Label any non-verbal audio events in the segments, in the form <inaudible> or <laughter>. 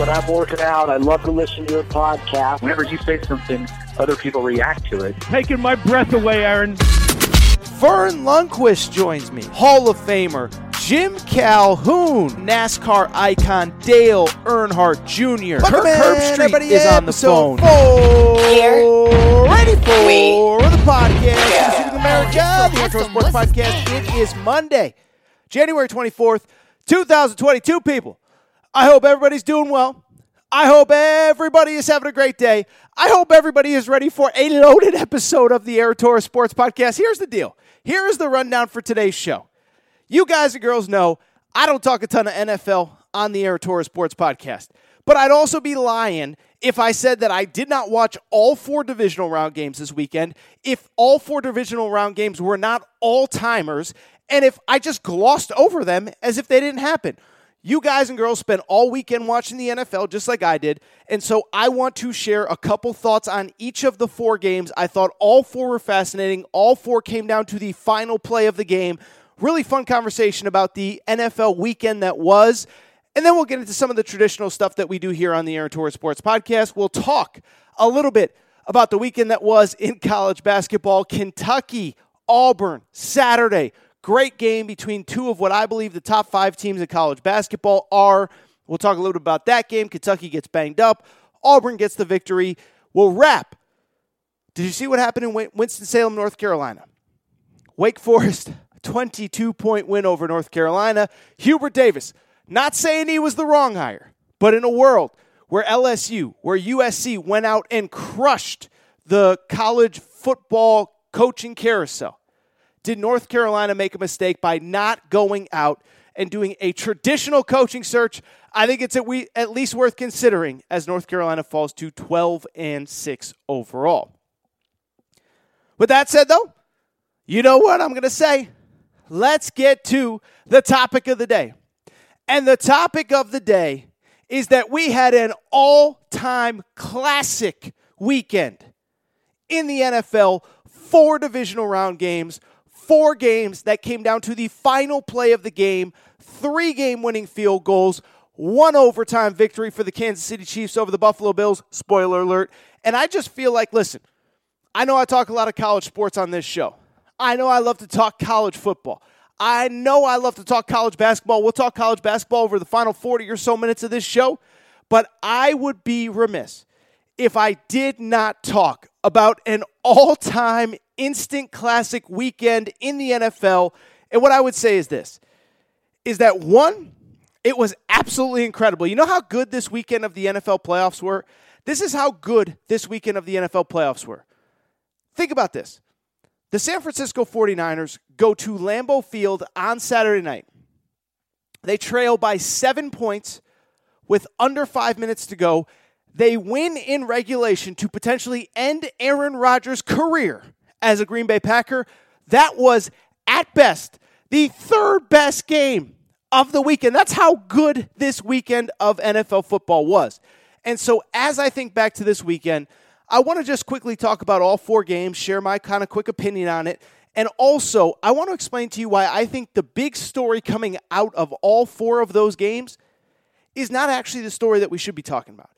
When I'm working out. I love to listen to your podcast. Whenever you say something, other people react to it. Taking my breath away, Aaron. Verne Lundquist joins me. Hall of Famer Jim Calhoun, NASCAR icon Dale Earnhardt Jr. Kirk Herbstreit is on the phone. Here. Ready for We the podcast, go. Shooting America, Just the have Intro Sports. Podcast. It is Monday, January 24th, 2022, people. I hope everybody's doing well. I hope everybody is having a great day. I hope everybody is ready for a loaded episode of the Aaron Torres Sports Podcast. Here's the deal. Here is the rundown for today's show. You guys and girls know I don't talk a ton of NFL on the Aaron Torres Sports Podcast, but I'd also be lying if I said that I did not watch all four divisional round games this weekend, if all four divisional round games were not all timers, and if I just glossed over them as if they didn't happen. You guys and girls spent all weekend watching the NFL just like I did. And so I want to share a couple thoughts on each of the four games. I thought all four were fascinating. All four came down to the final play of the game. Really fun conversation about the NFL weekend that was. And then we'll get into some of the traditional stuff that we do here on the Aaron Torres Sports Podcast. We'll talk a little bit about the weekend that was in college basketball. Kentucky, Auburn, Saturday. Great game between two of what I believe the top five teams in college basketball are. We'll talk a little bit about that game. Kentucky gets banged up. Auburn gets the victory. We'll wrap. Did you see what happened in Winston-Salem, North Carolina? Wake Forest, <laughs> 22 point win over North Carolina. Hubert Davis, not saying he was the wrong hire, but in a world where LSU, where USC went out and crushed the college football coaching carousel, did North Carolina make a mistake by not going out and doing a traditional coaching search? I think it's at, least worth considering as North Carolina falls to 12 and 6 overall. With that said, though, you know what I'm going to say? Let's get to the topic of the day. And the topic of the day is that we had an all time classic weekend in the NFL, four divisional round games, four games that came down to the final play of the game, three game winning field goals, one overtime victory for the Kansas City Chiefs over the Buffalo Bills. Spoiler alert. And I just feel like, listen, I know I talk a lot of college sports on this show. I know I love to talk college football. I know I love to talk college basketball. We'll talk college basketball over the final 40 or so minutes of this show. But I would be remiss if I did not talk about an all time instant classic weekend in the NFL. And what I would say is this is that one, it was absolutely incredible. You know how good this weekend of the NFL playoffs were? This is how good this weekend of the NFL playoffs were. Think about this. The San Francisco 49ers go to Lambeau Field on Saturday night. They trail by seven points with under five minutes to go. They win in regulation to potentially end Aaron Rodgers' career as a Green Bay Packer. That was, at best, the third best game of the weekend. That's how good this weekend of NFL football was. And so, as I think back to this weekend, I want to just quickly talk about all four games, share my kind of quick opinion on it. And also, I want to explain to you why I think the big story coming out of all four of those games is not actually the story that we should be talking about.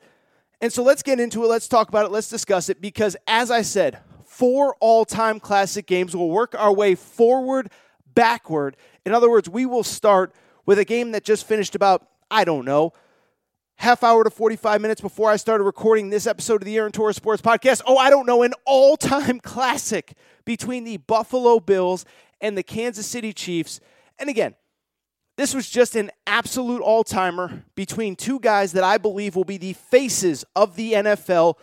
And so let's get into it. Let's talk about it. Let's discuss it because, as I said, four all time classic games We'll work our way forward, backward. In other words, we will start with a game that just finished about, I don't know, half hour to 45 minutes before I started recording this episode of the Aaron Torres Sports Podcast. Oh, I don't know, an all time <laughs> classic between the Buffalo Bills and the Kansas City Chiefs. And again, this was just an absolute all timer between two guys that I believe will be the faces of the NFL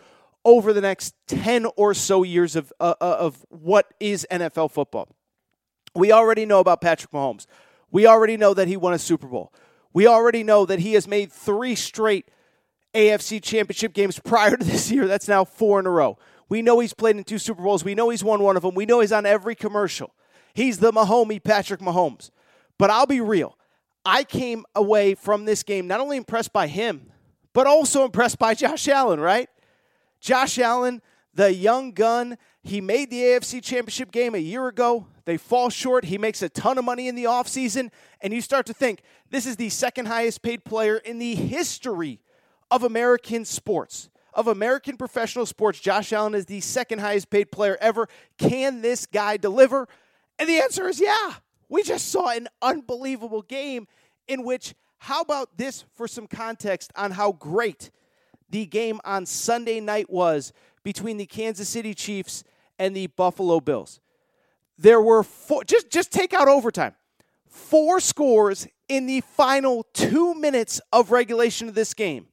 over the next 10 or so years of, uh, uh, of what is NFL football. We already know about Patrick Mahomes. We already know that he won a Super Bowl. We already know that he has made three straight AFC championship games prior to this year. That's now four in a row. We know he's played in two Super Bowls. We know he's won one of them. We know he's on every commercial. He's the Mahomey Patrick Mahomes. But I'll be real. I came away from this game not only impressed by him, but also impressed by Josh Allen, right? Josh Allen, the young gun, he made the AFC Championship game a year ago. They fall short. He makes a ton of money in the offseason. And you start to think this is the second highest paid player in the history of American sports, of American professional sports. Josh Allen is the second highest paid player ever. Can this guy deliver? And the answer is yeah. We just saw an unbelievable game in which, how about this for some context on how great the game on Sunday night was between the Kansas City Chiefs and the Buffalo Bills? There were four, just, just take out overtime, four scores in the final two minutes of regulation of this game.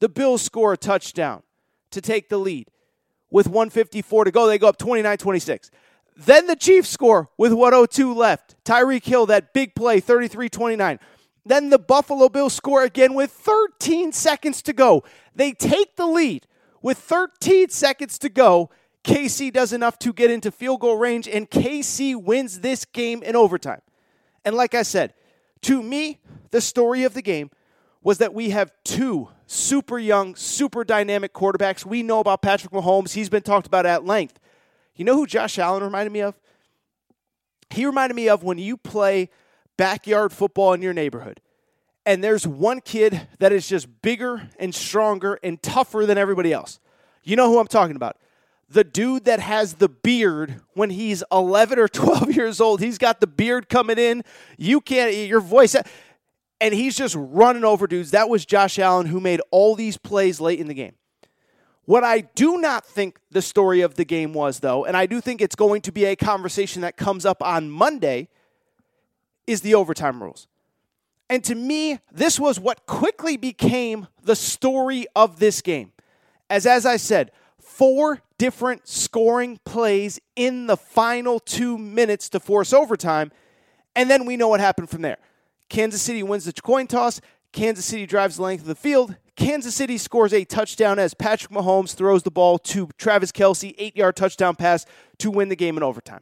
The Bills score a touchdown to take the lead. With 154 to go, they go up 29 26. Then the Chiefs score with 102 left. Tyreek Hill, that big play, 33 29. Then the Buffalo Bills score again with 13 seconds to go. They take the lead with 13 seconds to go. KC does enough to get into field goal range, and KC wins this game in overtime. And like I said, to me, the story of the game was that we have two super young, super dynamic quarterbacks. We know about Patrick Mahomes, he's been talked about at length. You know who Josh Allen reminded me of? He reminded me of when you play backyard football in your neighborhood. And there's one kid that is just bigger and stronger and tougher than everybody else. You know who I'm talking about. The dude that has the beard when he's 11 or 12 <laughs> years old. He's got the beard coming in. You can't, your voice, and he's just running over dudes. That was Josh Allen who made all these plays late in the game. What I do not think the story of the game was, though, and I do think it's going to be a conversation that comes up on Monday, is the overtime rules. And to me, this was what quickly became the story of this game. As as I said, four different scoring plays in the final 2 minutes to force overtime, and then we know what happened from there. Kansas City wins the coin toss, Kansas City drives the length of the field, Kansas City scores a touchdown as Patrick Mahomes throws the ball to Travis Kelce, eight yard touchdown pass to win the game in overtime.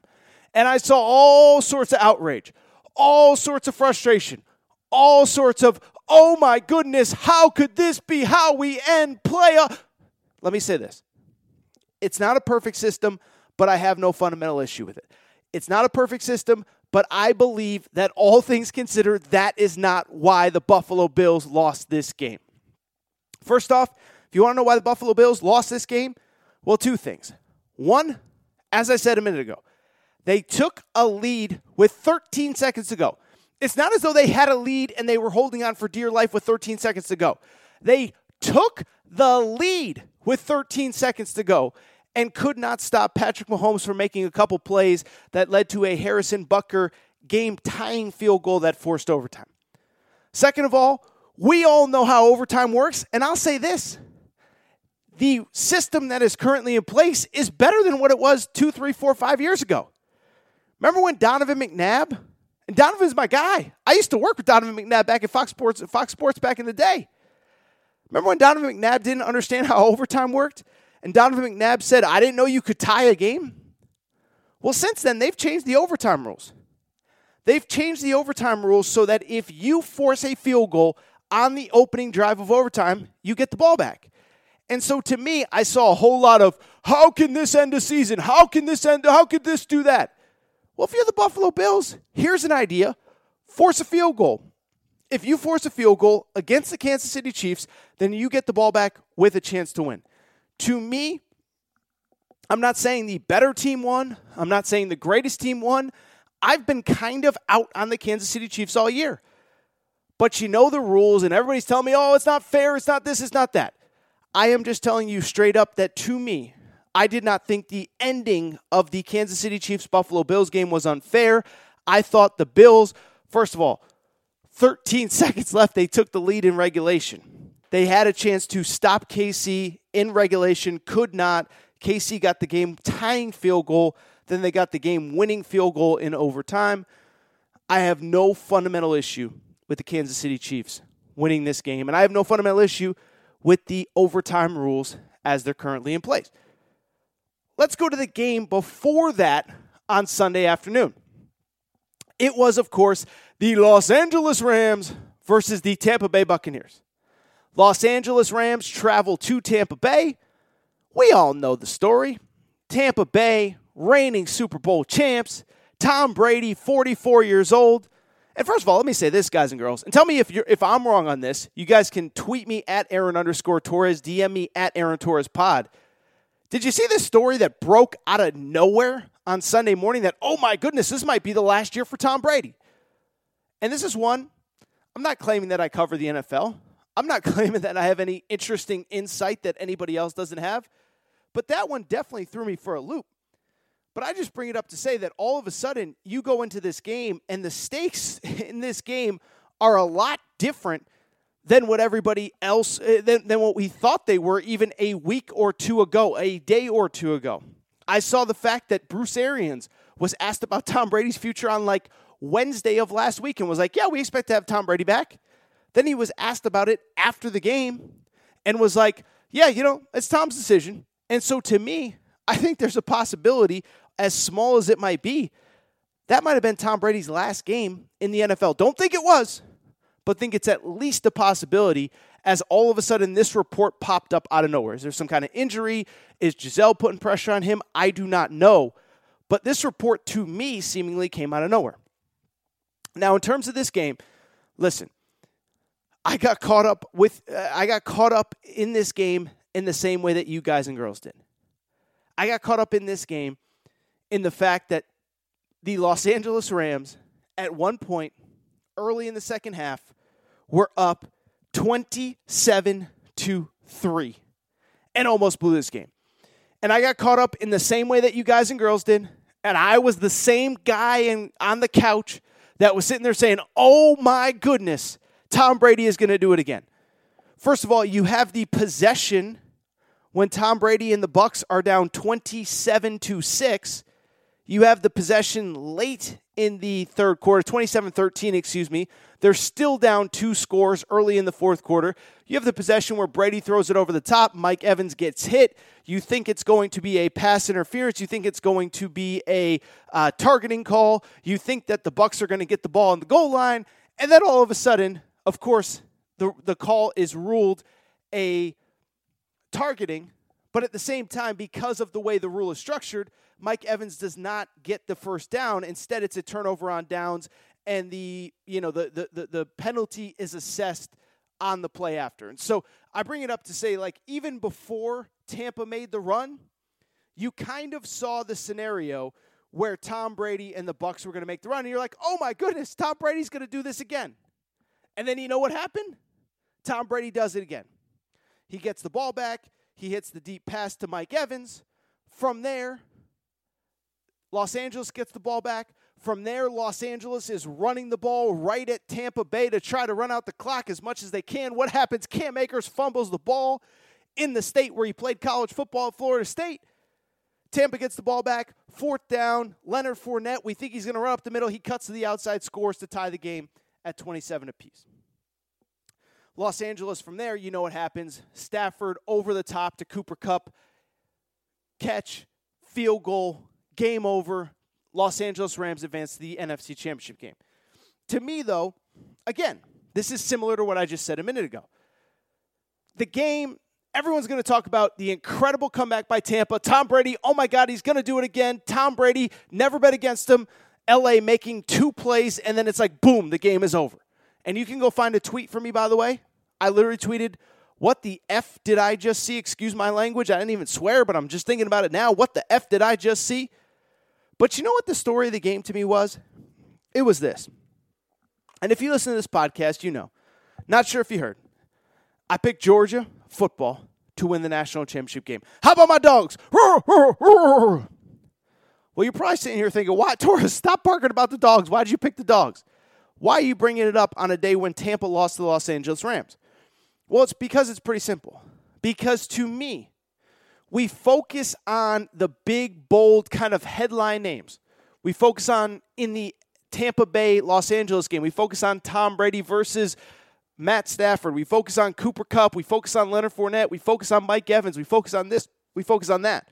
And I saw all sorts of outrage, all sorts of frustration, all sorts of, oh my goodness, how could this be how we end play? Uh, let me say this it's not a perfect system, but I have no fundamental issue with it. It's not a perfect system, but I believe that all things considered, that is not why the Buffalo Bills lost this game. First off, if you want to know why the Buffalo Bills lost this game, well, two things. One, as I said a minute ago, they took a lead with 13 seconds to go. It's not as though they had a lead and they were holding on for dear life with 13 seconds to go. They took the lead with 13 seconds to go and could not stop Patrick Mahomes from making a couple plays that led to a Harrison Butker game tying field goal that forced overtime. Second of all, we all know how overtime works, and I'll say this the system that is currently in place is better than what it was two, three, four, five years ago. Remember when Donovan McNabb, and Donovan's my guy. I used to work with Donovan McNabb back at Fox Sports, Fox Sports back in the day. Remember when Donovan McNabb didn't understand how <laughs> overtime worked? And Donovan McNabb said, I didn't know you could tie a game. Well, since then, they've changed the overtime rules. They've changed the overtime rules so that if you force a field goal on the opening drive of overtime, you get the ball back. And so to me, I saw a whole lot of how can this end a season? How can this end? How could this do that? Well, if you're the Buffalo Bills, here's an idea force a field goal. If you force a field goal against the Kansas City Chiefs, then you get the ball back with a chance to win. To me, I'm not saying the better team won, I'm not saying the greatest team won. I've been kind of out on the Kansas City Chiefs all year. But you know the rules, and everybody's telling me, oh, it's not fair, it's not this, it's not that. I am just telling you straight up that to me, I did not think the ending of the Kansas City Chiefs Buffalo Bills game was unfair. I thought the Bills, first of all, 13 <laughs> seconds left, they took the lead in regulation. They had a chance to stop KC in regulation, could not. KC got the game tying field goal, then they got the game winning field goal in overtime. I have no fundamental issue with the Kansas City Chiefs winning this game, and I have no fundamental issue with the overtime rules as they're currently in place. Let's go to the game before that on Sunday afternoon. It was, of course, the Los Angeles Rams versus the Tampa Bay Buccaneers. Los Angeles Rams travel to Tampa Bay. We all know the story. Tampa Bay, reigning Super Bowl champs. Tom Brady, 44 years old. And first of all, let me say this, guys and girls, and tell me if you're if I'm wrong on this. You guys can tweet me at Aaron underscore Torres, DM me at Aaron Torres Pod. Did you see this story that broke out of nowhere on Sunday morning that, oh my goodness, this might be the last year for Tom Brady? And this is one, I'm not claiming that I cover the NFL. I'm not <laughs> claiming that I have any interesting insight that anybody else doesn't have. But that one definitely threw me for a loop. But I just bring it up to say that all of a sudden you go into this game and the stakes <laughs> in this game are a lot different than what everybody else uh, than, than what we thought they were even a week or two ago, a day or two ago. I saw the fact that Bruce Arians was asked about Tom Brady's future on like Wednesday of last week and was like, "Yeah, we expect to have Tom Brady back." Then he was asked about it after the game and was like, "Yeah, you know, it's Tom's decision." And so to me, I think there's a possibility as small as it might be, that might have been Tom Brady's last game in the NFL. Don't think it was, but think it's at least a possibility as all of a sudden this report popped up out of nowhere. Is there some kind of injury? Is Gisele putting pressure on him? I do not know. But this report to me seemingly came out of nowhere. Now, in terms of this game, listen, I got caught up with uh, I got caught up in this game in the same way that you guys and girls did. I got caught up in this game in the fact that the Los Angeles Rams at one point early in the second half we were up 27 to 3 and almost blew this game. And I got caught up in the same way that you guys and girls did. And I was the same guy in, on the couch that was sitting there saying, Oh my goodness, Tom Brady is going to do it again. First of all, you have the possession when Tom Brady and the Bucs are down 27 to 6. You have the possession late in the third quarter, 27 13, excuse me. They're still down two scores early in the fourth quarter. You have the possession where Brady throws it over the top. Mike Evans gets hit. You think it's going to be a pass interference. You think it's going to be a uh, targeting call. You think that the Bucs are going to get the ball on the goal line. And then all of a sudden, of course, the, the call is ruled a targeting. But at the same time, because of the way the rule is structured, Mike Evans does not get the first down. Instead, it's a turnover on downs, and the you know the the the, the penalty is assessed on the play after. And so I bring it up to say, like, even before Tampa made the run, you kind of saw the scenario where Tom Brady and the Bucs were going to make the run, and you're like, oh my goodness, Tom Brady's going to do this again. And then you know what happened? Tom Brady does it again. He gets the ball back. He hits the deep pass to Mike Evans. From there, Los Angeles gets the ball back. From there, Los Angeles is running the ball right at Tampa Bay to try to run out the clock as much as they can. What happens? Cam Akers fumbles the ball in the state where he played college football at Florida State. Tampa gets the ball back, fourth down. Leonard Fournette, we think he's going to run up the middle. He cuts to the outside, scores to tie the game at 27 apiece. Los Angeles from there, you know what happens. Stafford over the top to Cooper Kupp, Catch, field goal, game over. Los Angeles Rams advance to the NFC Championship game. To me, though, again, this is similar to what I just said a minute ago. The game, everyone's going to talk about the incredible comeback by Tampa. Tom Brady, oh my God, he's going to do it again. Tom Brady, never bet against him. LA making two plays, and then it's like, boom, the game is over. And you can go find a tweet for me, by the way. I literally tweeted, What the F did I just see? Excuse my language. I didn't even swear, but I'm just thinking about it now. What the F did I just see? But you know what the story of the game to me was? It was this. And if you listen to this podcast, you know. Not sure if you heard. I picked Georgia football to win the national championship game. How about my dogs? Well, you're probably sitting here thinking, why, Torres, stop barking about the dogs. Why did you pick the dogs? Why are you bringing it up on a day when Tampa lost to the Los Angeles Rams? Well, it's because it's pretty simple. Because to me, we focus on the big, bold kind of headline names. We focus on in the Tampa Bay Los Angeles game, we focus on Tom Brady versus Matt Stafford. We focus on Cooper Kupp. We focus on Leonard Fournette. We focus on Mike Evans. We focus on this. We focus on that.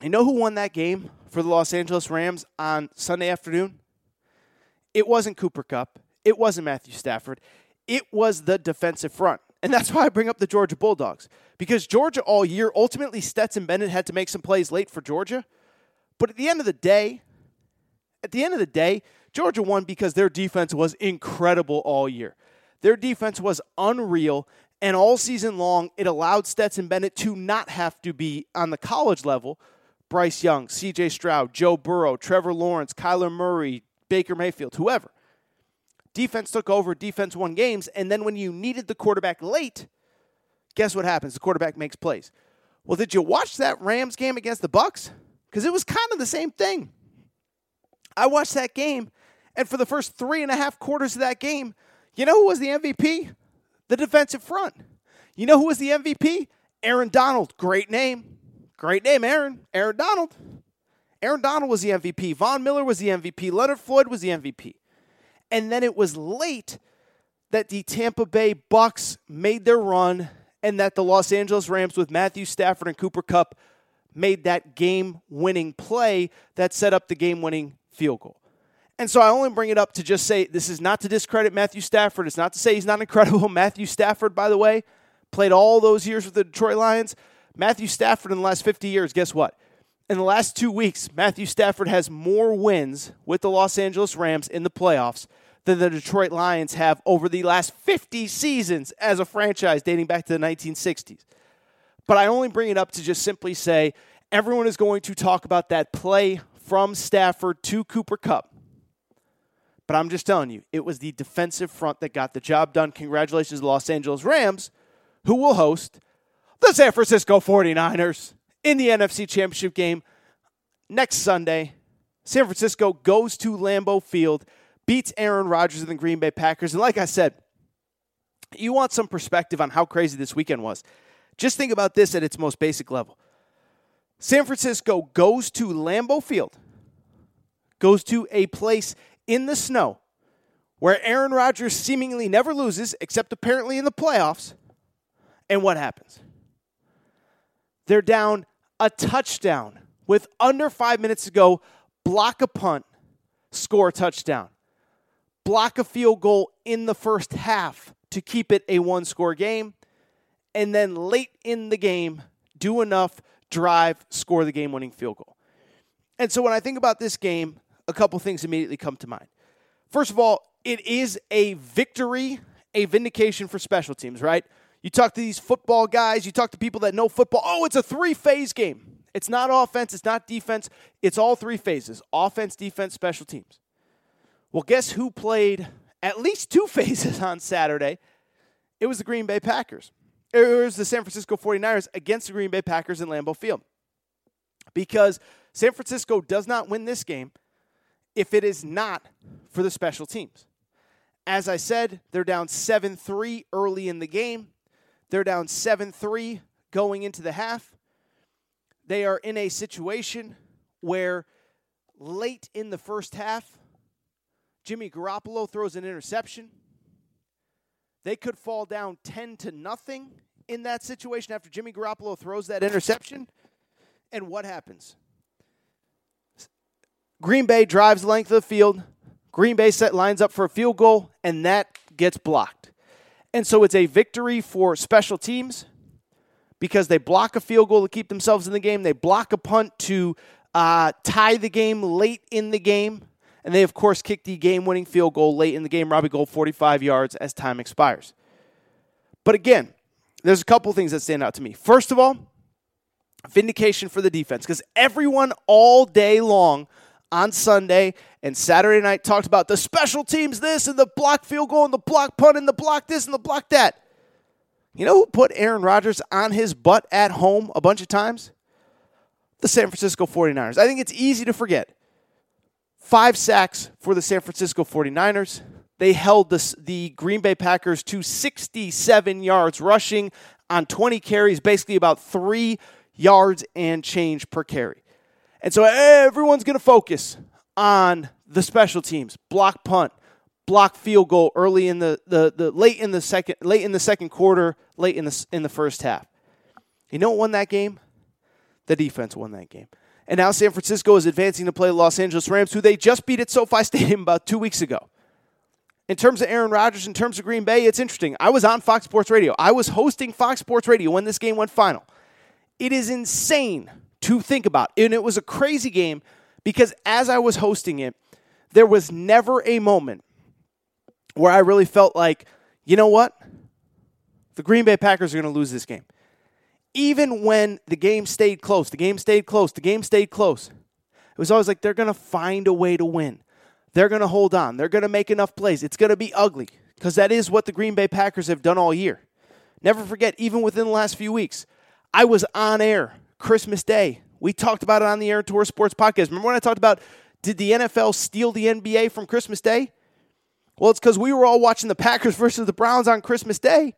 You know who won that game for the Los Angeles Rams on Sunday afternoon? It wasn't Cooper Kupp. It wasn't Matthew Stafford. It was the defensive front. And that's <laughs> why I bring up the Georgia Bulldogs. Because Georgia all year, ultimately, Stetson Bennett had to make some plays late for Georgia. But at the end of the day, at the end of the day, Georgia won because their defense was incredible all year. Their defense was unreal, and all season long, it allowed Stetson Bennett to not have to be on the college level. Bryce Young, CJ Stroud, Joe Burrow, Trevor Lawrence, Kyler Murray, Baker Mayfield, whoever. Defense took over, defense won games, and then when you needed the quarterback late, guess what happens? The quarterback makes plays. Well, did you watch that Rams game against the Bucs? Because it was kind of the same thing. I watched that game, and for the first three and a half quarters of that game, you know who was the MVP? The defensive front. You know who was the MVP? Aaron Donald. Great name. Great name, Aaron. Aaron Donald. Aaron Donald was the MVP. Von Miller was the MVP. Leonard Floyd was the MVP. And then it was late that the Tampa Bay Bucs made their run and that the Los Angeles Rams with Matthew Stafford and Cooper Kupp made that game-winning play that set up the game-winning field goal. And so I only bring it up to just say this is not to discredit Matthew Stafford. It's not to say he's not incredible. <laughs> Matthew Stafford, by the way, played all those years with the Detroit Lions. Matthew Stafford in the last 50 years, guess what? In the last two weeks, Matthew Stafford has more wins with the Los Angeles Rams in the playoffs than the Detroit Lions have over the last 50 seasons as a franchise dating back to the 1960s. But I only bring it up to just simply say everyone is going to talk about that play from Stafford to Cooper Kupp. But I'm just telling you, it was the defensive front that got the job done. Congratulations Los Angeles Rams, who will host the San Francisco 49ers in the NFC Championship game next Sunday. San Francisco goes to Lambeau Field, beats Aaron Rodgers and the Green Bay Packers. And like I said, you want some perspective on how crazy this weekend was. Just think about this at its most basic level. San Francisco goes to Lambeau Field, goes to a place in the snow where Aaron Rodgers seemingly never loses, except apparently in the playoffs. And what happens? They're down a touchdown with under five minutes to go, block a punt, score a touchdown, block a field goal in the first half to keep it a one score game, and then late in the game, do enough drive, score the game winning field goal. And so when I think about this game, a couple things immediately come to mind. First of all, it is a victory, a vindication for special teams, right? You talk to these football guys, you talk to people that know football. Oh, it's a three phase game. It's not offense, it's not defense, it's all three phases offense, defense, special teams. Well, guess who played at least two <laughs> phases on Saturday? It was the Green Bay Packers. It was the San Francisco 49ers against the Green Bay Packers in Lambeau Field. Because San Francisco does not win this game if it is not for the special teams. As I said, they're down 7 3 early in the game. They're down 7 3 going into the half. They are in a situation where late in the first half, Jimmy Garoppolo throws an interception. They could fall down 10 to nothing in that situation after Jimmy Garoppolo throws that interception. And what happens? Green Bay drives length of the field. Green Bay set lines up for a field goal, and that gets blocked. And so it's a victory for special teams because they block a field goal to keep themselves in the game. They block a punt to uh, tie the game late in the game. And they, of course, kick the game winning field goal late in the game. Robbie Gould, 45 yards as time expires. But again, there's a couple things that stand out to me. First of all, vindication for the defense because everyone all day long on Sunday and Saturday night talked about the special teams this and the block field goal and the block punt and the block this and the block that. You know who put Aaron Rodgers on his butt at home a bunch of times? The San Francisco 49ers. I think it's easy to forget. Five sacks for the San Francisco 49ers. They held the, the Green Bay Packers to 67 yards rushing on 20 carries, basically about three yards and change per carry. And so everyone's going to focus on the special teams, block punt, block field goal early in the, the, the late in the second late in the second quarter, late in the in the first half. You know what won that game? The defense won that game. And now San Francisco is advancing to play Los Angeles Rams, who they just beat at SoFi <laughs> Stadium about two weeks ago. In terms of Aaron Rodgers, in terms of Green Bay, it's interesting. I was on Fox Sports Radio. I was hosting Fox Sports Radio when this game went final. It is insane to think about. And it was a crazy game because as I was hosting it, there was never a moment where I really felt like, you know what? The Green Bay Packers are going to lose this game. Even when the game stayed close, the game stayed close, the game stayed close. It was always like they're going to find a way to win. They're going to hold on. They're going to make enough plays. It's going to be ugly because that is what the Green Bay Packers have done all year. Never forget, even within the last few weeks, I was on air Christmas Day. We talked about it on the Aaron Torres Sports podcast. Remember when I talked about did the NFL steal the NBA from Christmas Day? Well, it's because we were all watching the Packers <laughs> versus the Browns on Christmas Day,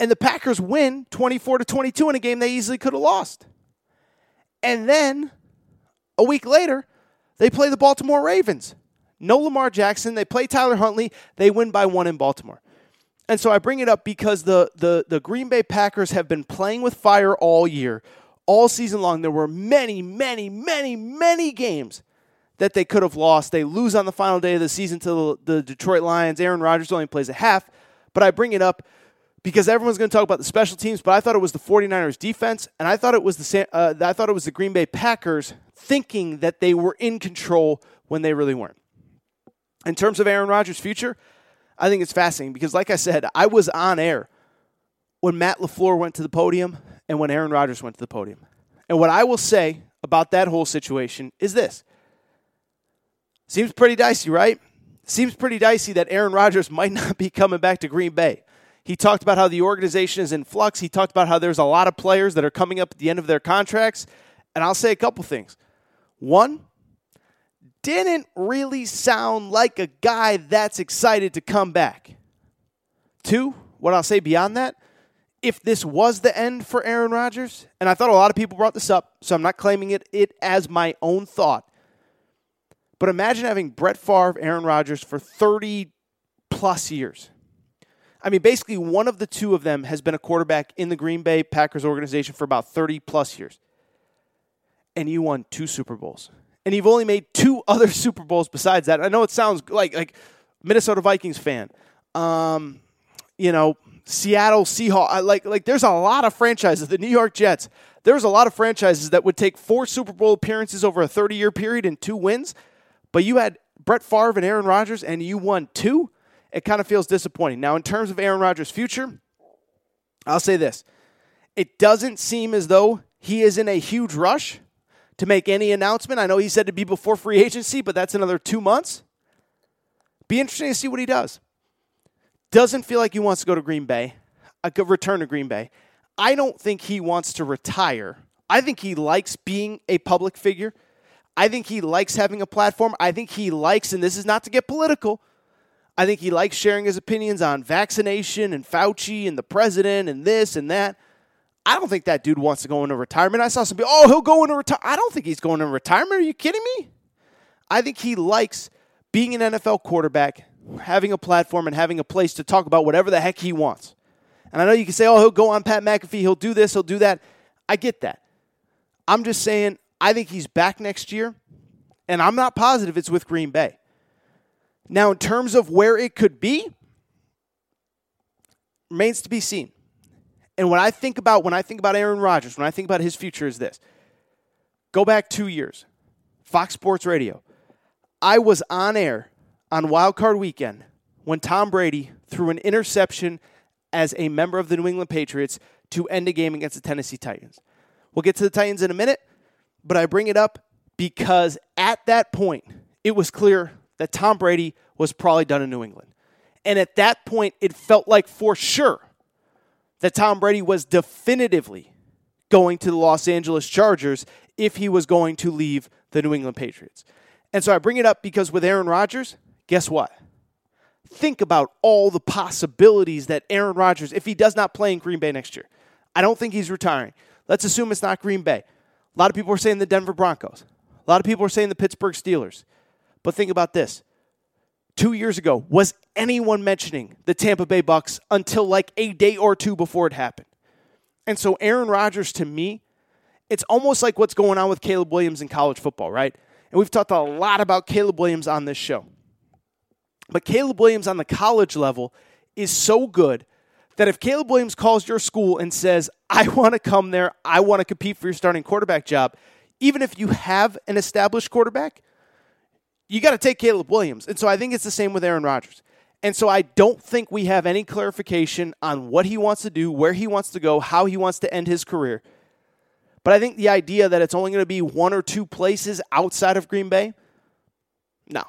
and the Packers win 24 to 22 in a game they easily could have lost. And then a week later, they play the Baltimore Ravens. No Lamar Jackson. They play Tyler Huntley. They win by one in Baltimore. And so I bring it up because the, the, the Green Bay Packers have been playing with fire all year, all season long. There were many, many, many, many games that they could have lost. They lose on the final day of the season to the, Detroit Lions. Aaron Rodgers only plays a half. But I bring it up because everyone's going to talk about the special teams, but I thought it was the 49ers defense, and I thought it was the uh, I thought it was the Green Bay Packers thinking that they were in control when they really weren't. In terms of Aaron Rodgers' future, I think it's fascinating because, like I said, I was on air when Matt LaFleur went to the podium and when Aaron Rodgers went to the podium. And what I will say about that whole situation is this seems pretty dicey, right? Seems pretty dicey that Aaron Rodgers <laughs> might not be coming back to Green Bay. He talked about how the organization is in flux. He talked about how there's a lot of players that are coming up at the end of their contracts. And I'll say a couple things. One, didn't really sound like a guy that's excited to come back. Two, what I'll say beyond that, if this was the end for Aaron Rodgers, and I thought a lot of people brought this up, so I'm not claiming it, it as my own thought. But imagine having Brett Favre, Aaron Rodgers for 30 plus years. I mean, basically, one of the two of them has been a quarterback in the Green Bay Packers organization for about 30 plus years. And you won two Super Bowls and you've only made two <laughs> other Super Bowls besides that. I know it sounds like like Minnesota Vikings fan, um, you know, Seattle Seahawks. Uh, like like there's a lot of franchises. The New York Jets. There's a lot of franchises that would take four Super Bowl appearances over a 30 year period and two wins, but you had Brett Favre and Aaron Rodgers, and you won two. It kind of feels disappointing. Now, in terms of Aaron Rodgers' future, I'll say this: it doesn't seem as though he is in a huge rush to make any announcement. I know he said to be before free agency, but that's another two months. Be interesting to see what he does. Doesn't feel like he wants to go to Green Bay, uh, a good return to Green Bay. I don't think he wants to retire. I think he likes being a public figure. I think he likes having a platform. I think he likes, and this is not to get political, I think he likes sharing his opinions on vaccination and Fauci and the president and this and that. I don't think that dude wants to go into retirement. I saw some people, oh, he'll go into retirement. I don't think he's going into retirement. Are you kidding me? I think he likes being an NFL quarterback, having a platform, and having a place to talk about whatever the heck he wants. And I know you can say, oh, he'll go on Pat McAfee, he'll do this, he'll do that. I get that. I'm just saying, I think he's back next year, and I'm not positive it's with Green Bay. Now, in terms of where it could be, remains to be seen. And when I think about when I think about Aaron Rodgers, when I think about his future is this. Go back 2 years. Fox Sports Radio. I was on air on Wild Card Weekend when Tom Brady threw an interception as a member of the New England Patriots to end a game against the Tennessee Titans. We'll get to the Titans in a minute, but I bring it up because at that point, it was clear that Tom Brady was probably done in New England. And at that point, it felt like for sure that Tom Brady was definitively going to the Los Angeles Chargers if he was going to leave the New England Patriots. And so I bring it up because with Aaron Rodgers, guess what? Think about all the possibilities that Aaron Rodgers, if he does not play in Green Bay next year, I don't think he's retiring. Let's assume it's not Green Bay. A lot of people are saying the Denver Broncos. A lot of people are saying the Pittsburgh Steelers. But think about this. Two years ago, was anyone mentioning the Tampa Bay Bucs until like a day or two before it happened? And so Aaron Rodgers to me, it's almost like what's going on with Caleb Williams in college football, right? And we've talked a lot about Caleb Williams on this show. But Caleb Williams on the college level is so good that if Caleb Williams calls your school and says, I want to come there, I want to compete for your starting quarterback job, even if you have an established quarterback, you got to take Caleb Williams. And so I think it's the same with Aaron Rodgers. And so I don't think we have any clarification on what he wants to do, where he wants to go, how he wants to end his career. But I think the idea that it's only going to be one or two places outside of Green Bay, no.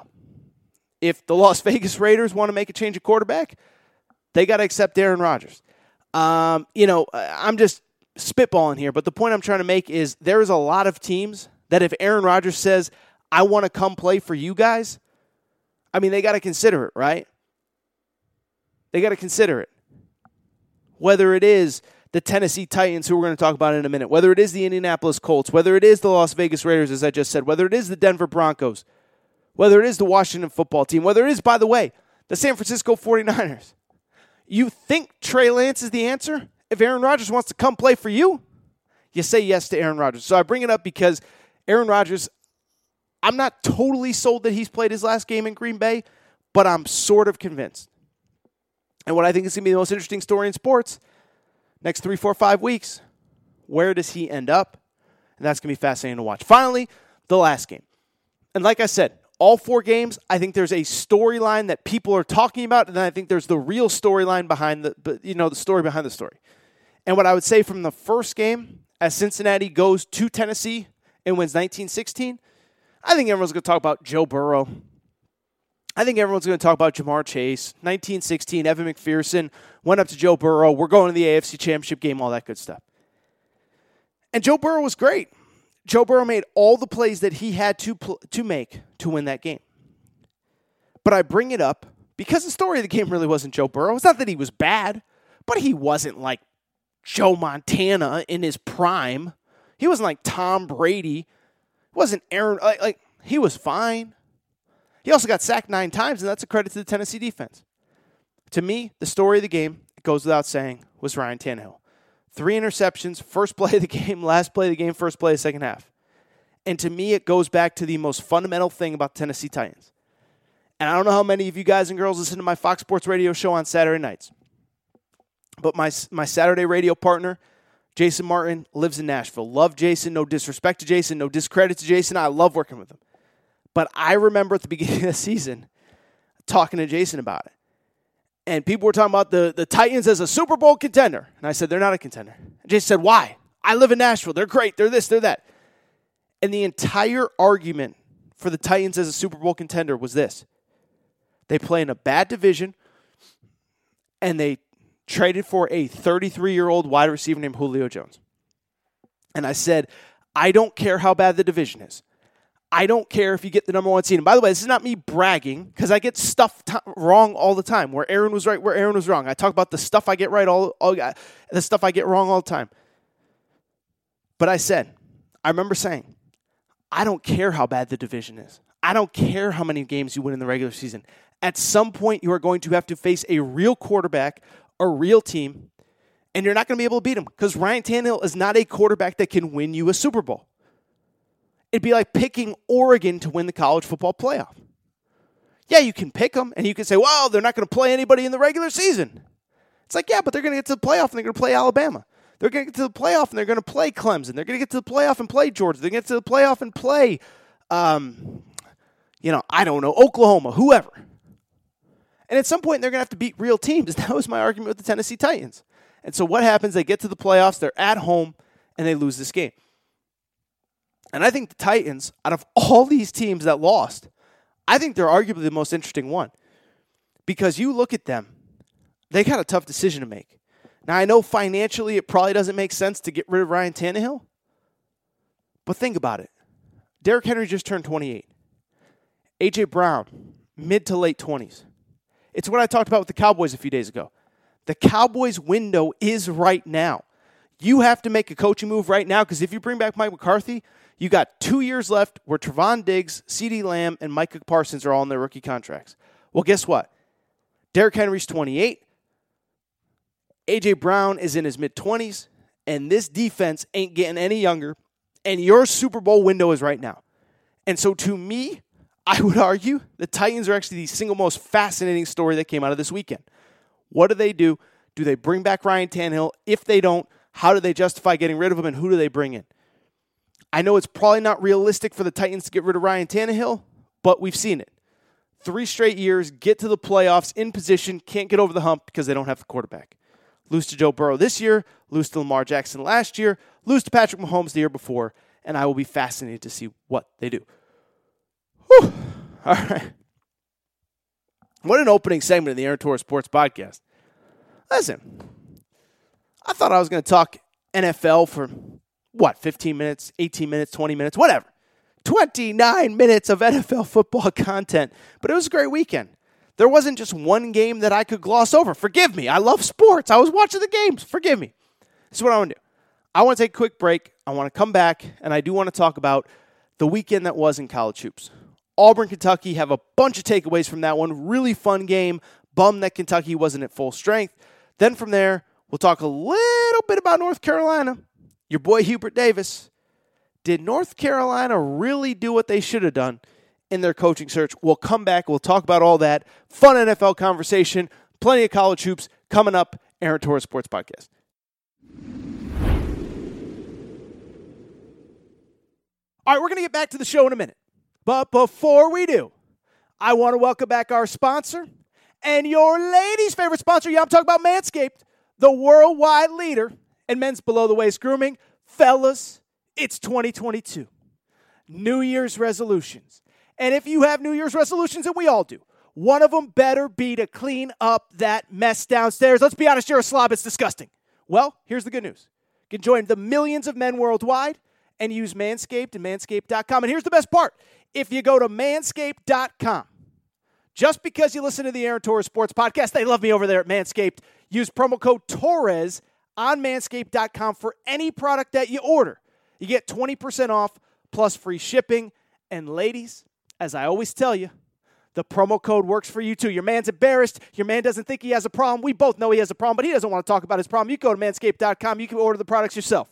If the Las <laughs> Vegas Raiders want to make a change of quarterback, they got to accept Aaron Rodgers. Um, you know, I'm just spitballing here, but the point I'm trying to make is there is a lot of teams that if Aaron Rodgers says, I want to come play for you guys, I mean, they got to consider it, right? They got to consider it. Whether it is the Tennessee Titans, who we're going to talk about in a minute, whether it is the Indianapolis Colts, whether it is the Las Vegas Raiders, as I just said, whether it is the Denver Broncos, whether it is the Washington football team, whether it is, by the way, the San Francisco 49ers. You think Trey Lance is the answer? If Aaron Rodgers wants to come play for you, you say yes to Aaron Rodgers. So I bring it up because Aaron Rodgers, I'm not totally sold that he's played his last game in Green Bay, but I'm sort of convinced. And what I think is going to be the most interesting story in sports next three, four, five weeks, where does he end up? And that's going to be fascinating to watch. Finally, the last game. And like I said, all four games, I think there's a storyline that people are talking about, and then I think there's the real storyline behind the, you know, the story behind the story. And what I would say from the first game, as Cincinnati goes to Tennessee and wins 1916, I think everyone's going to talk about Joe Burrow. I think everyone's going to talk about Ja'Marr Chase, 1916, Evan McPherson went up to Joe Burrow. We're going to the AFC Championship game, all that good stuff. And Joe Burrow was great. Joe Burrow made all the plays that he had to pl- to make to win that game. But I bring it up because the story of the game really wasn't Joe Burrow. It's not that he was bad, but he wasn't like Joe Montana in his prime. He wasn't like Tom Brady. He wasn't Aaron like, like he was fine. He also got sacked nine times, and that's a credit to the Tennessee defense. To me, the story of the game, it goes without saying, was Ryan Tannehill. Three interceptions, first play of the game, last play of the game, first play of the second half. And to me, it goes back to the most fundamental thing about Tennessee Titans. And I don't know how many of you guys and girls listen to my Fox Sports radio show on Saturday nights. But my, my Saturday radio partner, Jason Martin, lives in Nashville. Love Jason. No disrespect to Jason. No discredit to Jason. I love working with him. But I remember at the beginning of the season talking to Jason about it. And people were talking about the, the Titans as a Super Bowl contender. And I said, they're not a contender. Jason said, why? I live in Nashville. They're great. They're this, they're that. And the entire argument for the Titans as a Super Bowl contender was this they play in a bad division, and they traded for a 33 year old wide receiver named Julio Jones. And I said, I don't care how bad the division is. I don't care if you get the number one seed. And by the way, this is not me bragging because I get stuff t- wrong all the time. Where Aaron was right, where Aaron was wrong. I talk about the stuff I get right, all, all uh, the stuff I get wrong all the time. But I said, I remember saying, I don't care how bad the division is. I don't care how many games you win in the regular season. At some point, you are going to have to face a real quarterback, a real team, and you're not going to be able to beat him because Ryan Tannehill is not a quarterback that can win you a Super Bowl. It'd be like picking Oregon to win the college football playoff. Yeah, you can pick them and you can say, well, they're not going to play anybody in the regular season. It's like, yeah, but they're going to get to the playoff and they're going to play Alabama. They're going to get to the playoff and they're going to play Clemson. They're going to get to the playoff and play Georgia. They're going to get to the playoff and play, um, you know, I don't know, Oklahoma, whoever. And at some point, they're going to have to beat real teams. <laughs> That was my argument with the Tennessee Titans. And so what happens? They get to the playoffs, they're at home, and they lose this game. And I think the Titans, out of all these teams that lost, I think they're arguably the most interesting one. Because you look at them, they got a tough decision to make. Now, I know financially it probably doesn't make sense to get rid of Ryan Tannehill, but think about it. Derrick Henry just turned 28. A.J. Brown, mid to late 20s. It's what I talked about with the Cowboys a few days ago. The Cowboys' window is right now. You have to make a coaching move right now because if you bring back Mike McCarthy, you got two years left where Trevon Diggs, CeeDee Lamb, and Micah Parsons are all on their rookie contracts. Well, guess what? Derrick Henry's 28. AJ Brown is in his mid 20s, and this defense ain't getting any younger. And your Super Bowl window is right now. And so, to me, I would <laughs> argue the Titans are actually the single most fascinating story that came out of this weekend. What do they do? Do they bring back Ryan Tannehill? If they don't, how do they justify getting rid of him, and who do they bring in? I know it's probably not realistic for the Titans to get rid of Ryan Tannehill, but we've seen it. Three straight years, get to the playoffs in position, can't get over the hump because they don't have the quarterback. Lose to Joe Burrow this year, lose to Lamar Jackson last year, lose to Patrick Mahomes the year before, and I will be fascinated to see what they do. Whew. <laughs> All right. What an opening segment of the Aaron Torres Sports Podcast. Listen, I thought I was going to talk NFL for what, 15 minutes, 18 minutes, 20 minutes, whatever. 29 minutes of NFL football <laughs> content, but it was a great weekend. There wasn't just one game that I could gloss over. Forgive me. I love sports. I was watching the games. Forgive me. This is what I want to do. I want to take a quick break. I want to come back, and I do want to talk about the weekend that was in college hoops. Auburn, Kentucky have a bunch of takeaways from that one. Really fun game. Bum that Kentucky wasn't at full strength. Then from there, we'll talk a little bit about North Carolina. Your boy Hubert Davis. Did North Carolina really do what they should have done in their coaching search? We'll come back. We'll talk about all that. Fun NFL conversation. Plenty of college hoops coming up. Aaron Torres Sports Podcast. All right, we're going to get back to the show in a minute. But before we do, I want to welcome back our sponsor and your ladies' favorite sponsor. Yeah, I'm talking about Manscaped, the worldwide leader in men's below the waist grooming. Fellas, it's 2022. New Year's resolutions. And if you have New Year's resolutions, and we all do, one of them better be to clean up that mess downstairs. Let's be honest, you're a slob. It's disgusting. Well, here's the good news. You can join the millions of men worldwide and use Manscaped and manscaped.com. And here's the best part if you go to manscaped.com, just because you listen to the Aaron Torres Sports Podcast, they love me over there at Manscaped. Use promo code Torres on manscaped.com for any product that you order. You get 20% off plus free shipping. And ladies, as I always tell you, the promo code works for you too. Your man's embarrassed. Your man doesn't think he has a problem. We both know he has a problem, but he doesn't want to talk about his problem. You go to manscaped.com, you can order the products yourself.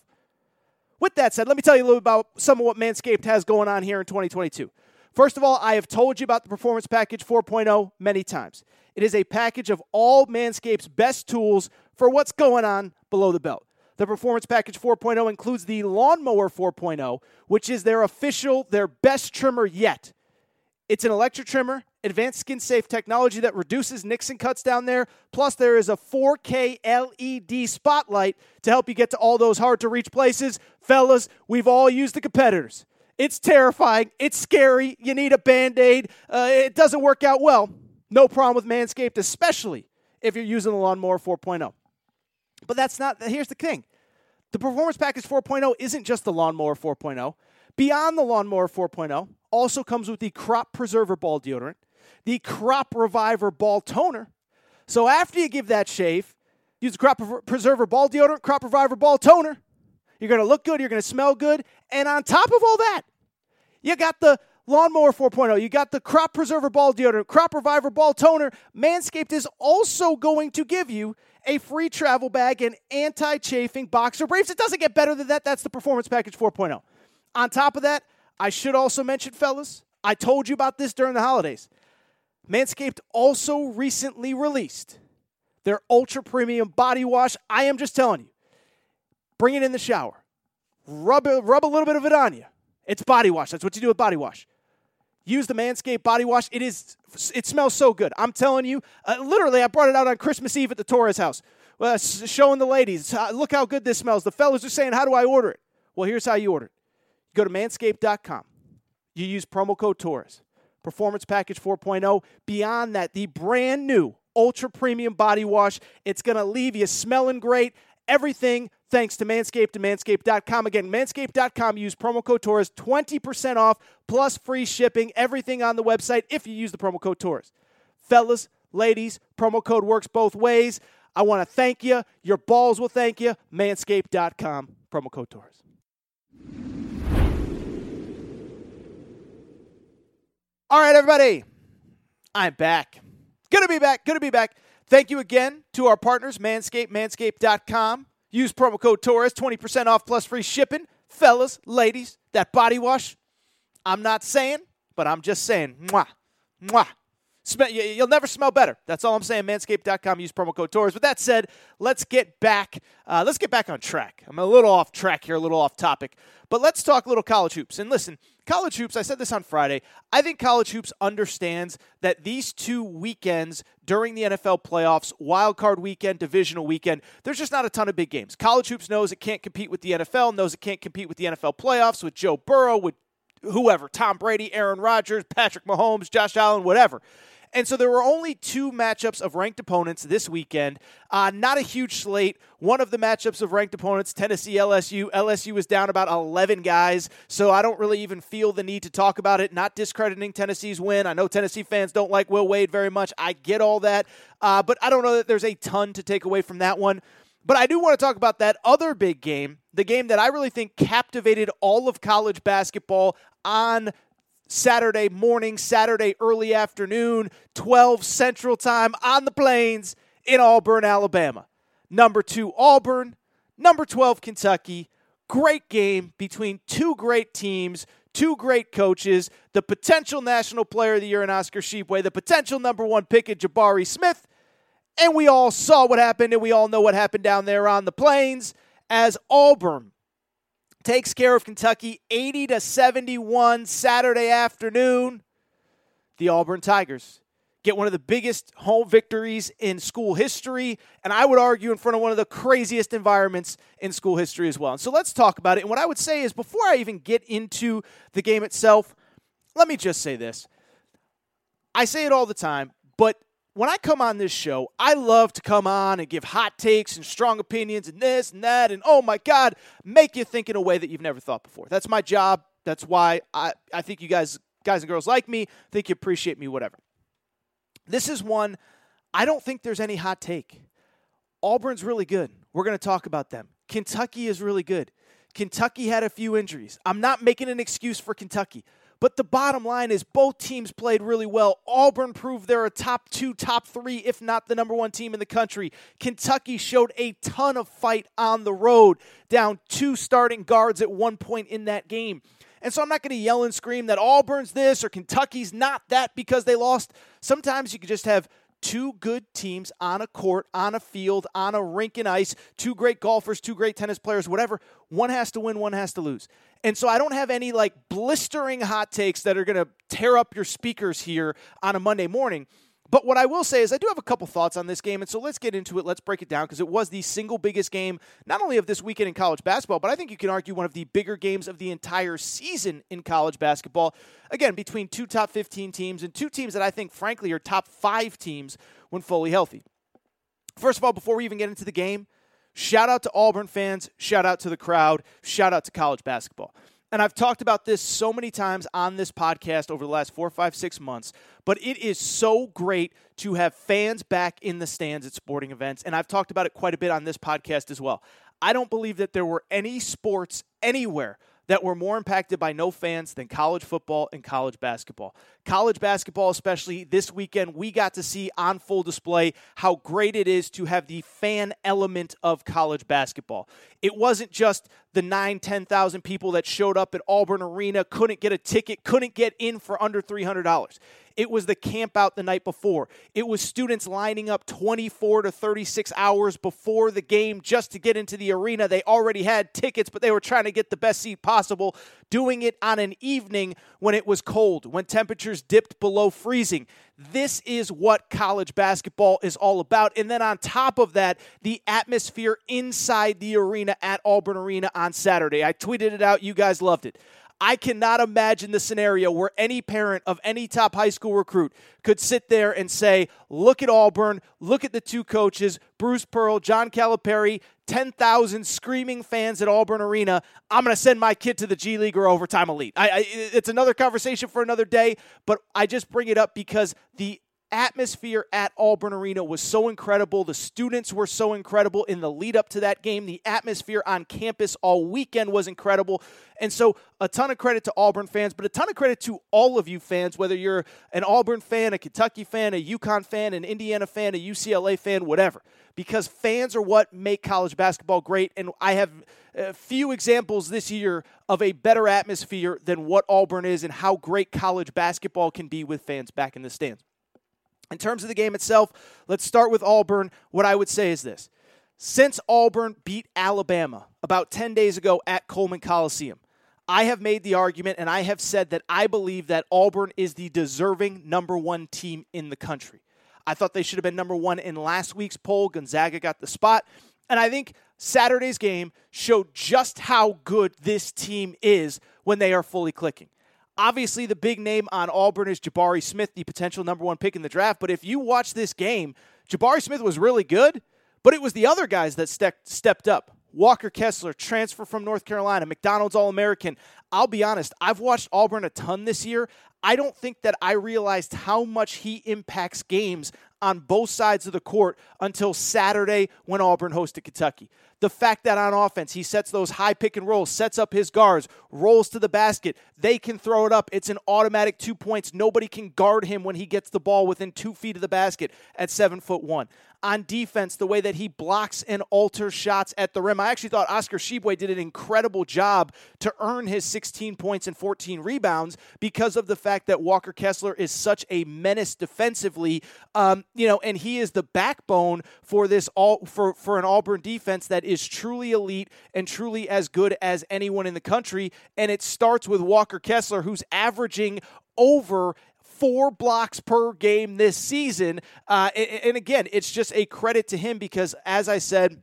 With that said, let me tell you a little about some of what Manscaped has going on here in 2022. First of all, I have told you about the Performance Package 4.0 many times. It is a package of all Manscaped's best tools for what's going on below the belt. The Performance Package 4.0 includes the Lawnmower 4.0, which is their official, their best trimmer yet. It's an electric trimmer, advanced skin safe technology that reduces nicks and cuts down there. Plus, there is a 4K LED spotlight to help you get to all those hard to reach places. Fellas, we've all used the competitors. It's terrifying. It's scary. You need a band aid. Uh, it doesn't work out well. No problem with Manscaped, especially if you're using the Lawnmower 4.0. But that's not, here's the thing the Performance Package 4.0 isn't just the Lawnmower 4.0. Beyond the Lawnmower 4.0 also comes with the Crop Preserver Ball Deodorant, the Crop Reviver Ball Toner. So after you give that shave, use the Crop Preserver Ball Deodorant, Crop Reviver Ball Toner. You're going to look good, you're going to smell good, and on top of all that, you got the Lawnmower 4.0. You got the Crop Preserver Ball Deodorant, Crop Reviver Ball Toner. Manscaped is also going to give you a free travel bag and anti chafing boxer briefs. It doesn't get better than that. That's the Performance Package 4.0. On top of that, I should also mention, fellas, I told you about this during the holidays. Manscaped also recently released their ultra premium body wash. I am just telling you, bring it in the shower, rub, rub a little bit of it on you. It's body wash. That's what you do with body wash. Use the Manscaped body wash. It is. It smells so good. I'm telling you. Uh, literally, I brought it out on Christmas Eve at the Torres house, uh, showing the ladies. Uh, look how good this smells. The fellas are saying, "How do I order it?" Well, here's how you order it. go to manscaped.com. You use promo code Torres. Performance Package 4.0. Beyond that, the brand new Ultra Premium Body Wash. It's to leave you smelling great. Everything thanks to Manscaped and manscaped.com. Again, manscaped.com. Use promo code Torres. 20% off plus free shipping. Everything on the website if you use the promo code Torres. Fellas, ladies, promo code works both ways. I want to thank you. Your balls will thank you. Manscaped.com. Promo code Torres. All right, everybody. I'm back. Gonna be back. Gonna be back. Thank you again to our partners, Manscaped, manscaped.com. Use promo code Torres, 20% off plus free shipping. Fellas, ladies, that body wash, I'm not saying, but I'm just saying, mwah, mwah. You'll never smell better. That's all I'm saying. Manscaped.com. Use promo code Torres. With that said, let's get back. Uh, let's get back on track. I'm a little off track here, a little off topic, but let's talk a little college hoops. And listen, college hoops. I said this on Friday. I think college hoops understands that these two weekends during the NFL playoffs, wild card weekend, divisional weekend, there's just not a ton of big games. College hoops knows it can't compete with the NFL, knows it can't compete with the NFL playoffs, with Joe Burrow, with whoever, Tom Brady, Aaron Rodgers, Patrick Mahomes, Josh Allen, whatever. And so there were only two matchups of ranked opponents this weekend. Uh, not a huge slate. One of the matchups of ranked opponents, Tennessee LSU. LSU was down about 11 guys, so I don't really even feel the need to talk about it. Not discrediting Tennessee's win. I know Tennessee fans don't like Will Wade very much. I get all that. Uh, but I don't know that there's a ton to take away from that one. But I do want to talk about that other big game, the game that I really think captivated all of college basketball on Saturday morning, Saturday early afternoon, 12 Central Time on the plains in Auburn, Alabama. Number two, Auburn. Number 12, Kentucky. Great game between two great teams, two great coaches, the potential National Player of the Year in Oscar Tshiebwe, the potential number one pick in Jabari Smith. And we all saw what happened, and we all know what happened down there on the plains as Auburn takes care of Kentucky 80 to 71 Saturday afternoon. The Auburn Tigers get one of the biggest home victories in school history, and I would argue in front of one of the craziest environments in school history as well. And so let's talk about it. And what I would say is before I even get into the game itself, let me just say this. I say it all the time, but when I come on this show, I love to come on and give hot takes and strong opinions and this and that and oh my God, make you think in a way that you've never thought before. That's my job. That's why I, I think you guys guys and girls like me, think you appreciate me, whatever. This is one I don't think there's any hot take. Auburn's really good. We're going to talk about them. Kentucky is really good. Kentucky had a few injuries. I'm not making an excuse for Kentucky. But the bottom line is both teams played really well. Auburn proved they're a top two, top three, if not the number one team in the country. Kentucky showed a ton of fight on the road, down two starting guards at one point in that game. And so I'm not going to yell and scream that Auburn's this or Kentucky's not that because they lost. Sometimes you can just have two good teams on a court, on a field, on a rink and ice, two great golfers, two great tennis players, whatever. One has to win, one has to lose. And so I don't have any like blistering hot takes that are going to tear up your speakers here on a Monday morning. But what I will say is, I do have a couple thoughts on this game, and so let's get into it. Let's break it down because it was the single biggest game, not only of this weekend in college basketball, but I think you can argue one of the bigger games of the entire season in college basketball. Again, between two top 15 teams and two teams that I think, frankly, are top five teams when fully healthy. First of all, before we even get into the game, shout out to Auburn fans, shout out to the crowd, shout out to college basketball. And I've talked about this so many times on this podcast over the last four, five, six months, but it is so great to have fans back in the stands at sporting events. And I've talked about it quite a bit on this podcast as well. I don't believe that there were any sports anywhere that were more impacted by no fans than college football and college basketball. College basketball, especially this weekend, we got to see on full display how great it is to have the fan element of college basketball. It wasn't just the nine, 10,000 people that showed up at Auburn Arena, couldn't get a ticket, couldn't get in for under $300. It was the camp out the night before. It was students lining up 24 to 36 hours before the game just to get into the arena. They already had tickets, but they were trying to get the best seat possible, doing it on an evening when it was cold, when temperatures dipped below freezing. This is what college basketball is all about. And then on top of that, the atmosphere inside the arena at Auburn Arena on Saturday. I tweeted it out. You guys loved it. I cannot imagine the scenario where any parent of any top high school recruit could sit there and say, look at Auburn, look at the two coaches, Bruce Pearl, John Calipari, 10,000 screaming fans at Auburn Arena. I'm going to send my kid to the G League or Overtime Elite. I, I, it's another conversation for another day, but I just bring it up because the atmosphere at Auburn Arena was so incredible. The students were so incredible in the lead up to that game. The atmosphere on campus all weekend was incredible. And so, a ton of credit to Auburn fans, but a ton of credit to all of you fans, whether you're an Auburn fan, a Kentucky fan, a UConn fan, an Indiana fan, a UCLA fan, whatever. Because fans are what make college basketball great. And I have a few examples this year of a better atmosphere than what Auburn is and how great college basketball can be with fans back in the stands. In terms of the game itself, let's start with Auburn. What I would say is this since Auburn beat Alabama about 10 days ago at Coleman Coliseum, I have made the argument and I have said that I believe that Auburn is the deserving number one team in the country. I thought they should have been number one in last week's poll. Gonzaga got the spot. And I think Saturday's game showed just how good this team is when they are fully clicking. Obviously, the big name on Auburn is Jabari Smith, the potential number one pick in the draft. But if you watch this game, Jabari Smith was really good, but it was the other guys that ste- stepped up. Walker Kessler, transfer from North Carolina, McDonald's All American. I'll be honest, I've watched Auburn a ton this year. I don't think that I realized how much he impacts games on both sides of the court until Saturday when Auburn hosted Kentucky. The fact that on offense he sets those high pick and rolls, sets up his guards, rolls to the basket, they can throw it up. It's an automatic two points. Nobody can guard him when he gets the ball within two feet of the basket at seven foot one on defense, the way that he blocks and alters shots at the rim. I actually thought Oscar Tshiebwe did an incredible job to earn his 16 points and 14 rebounds because of the fact that Walker Kessler is such a menace defensively. Um, you know, and he is the backbone for this all for for an Auburn defense that is truly elite and truly as good as anyone in the country. And it starts with Walker Kessler, who's averaging over four blocks per game this season. Uh, and, and again, it's just a credit to him because, as I said,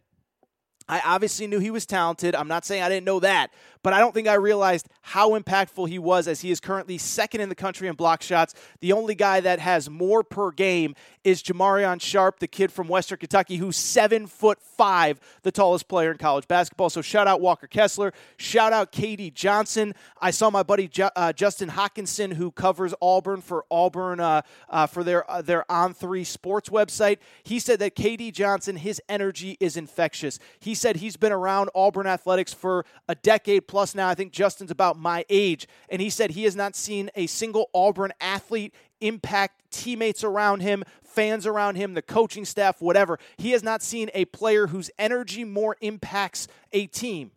I obviously knew he was talented. I'm not saying I didn't know that, but I don't think I realized how impactful he was as he is currently second in the country in block shots. The only guy that has more per game is Jamarion Sharp, the kid from Western Kentucky, who's seven foot five, the tallest player in college basketball. So shout out Walker Kessler. Shout out KD Johnson. I saw my buddy Ju- uh, Justin Hokanson, who covers Auburn for Auburn uh, uh, for their uh, their On Three Sports website. He said that KD Johnson, his energy is infectious. He said he's been around Auburn athletics for a decade plus now. I think Justin's about my age. And he said he has not seen a single Auburn athlete impact teammates around him, fans around him, the coaching staff, whatever. He has not seen a player whose energy more impacts a team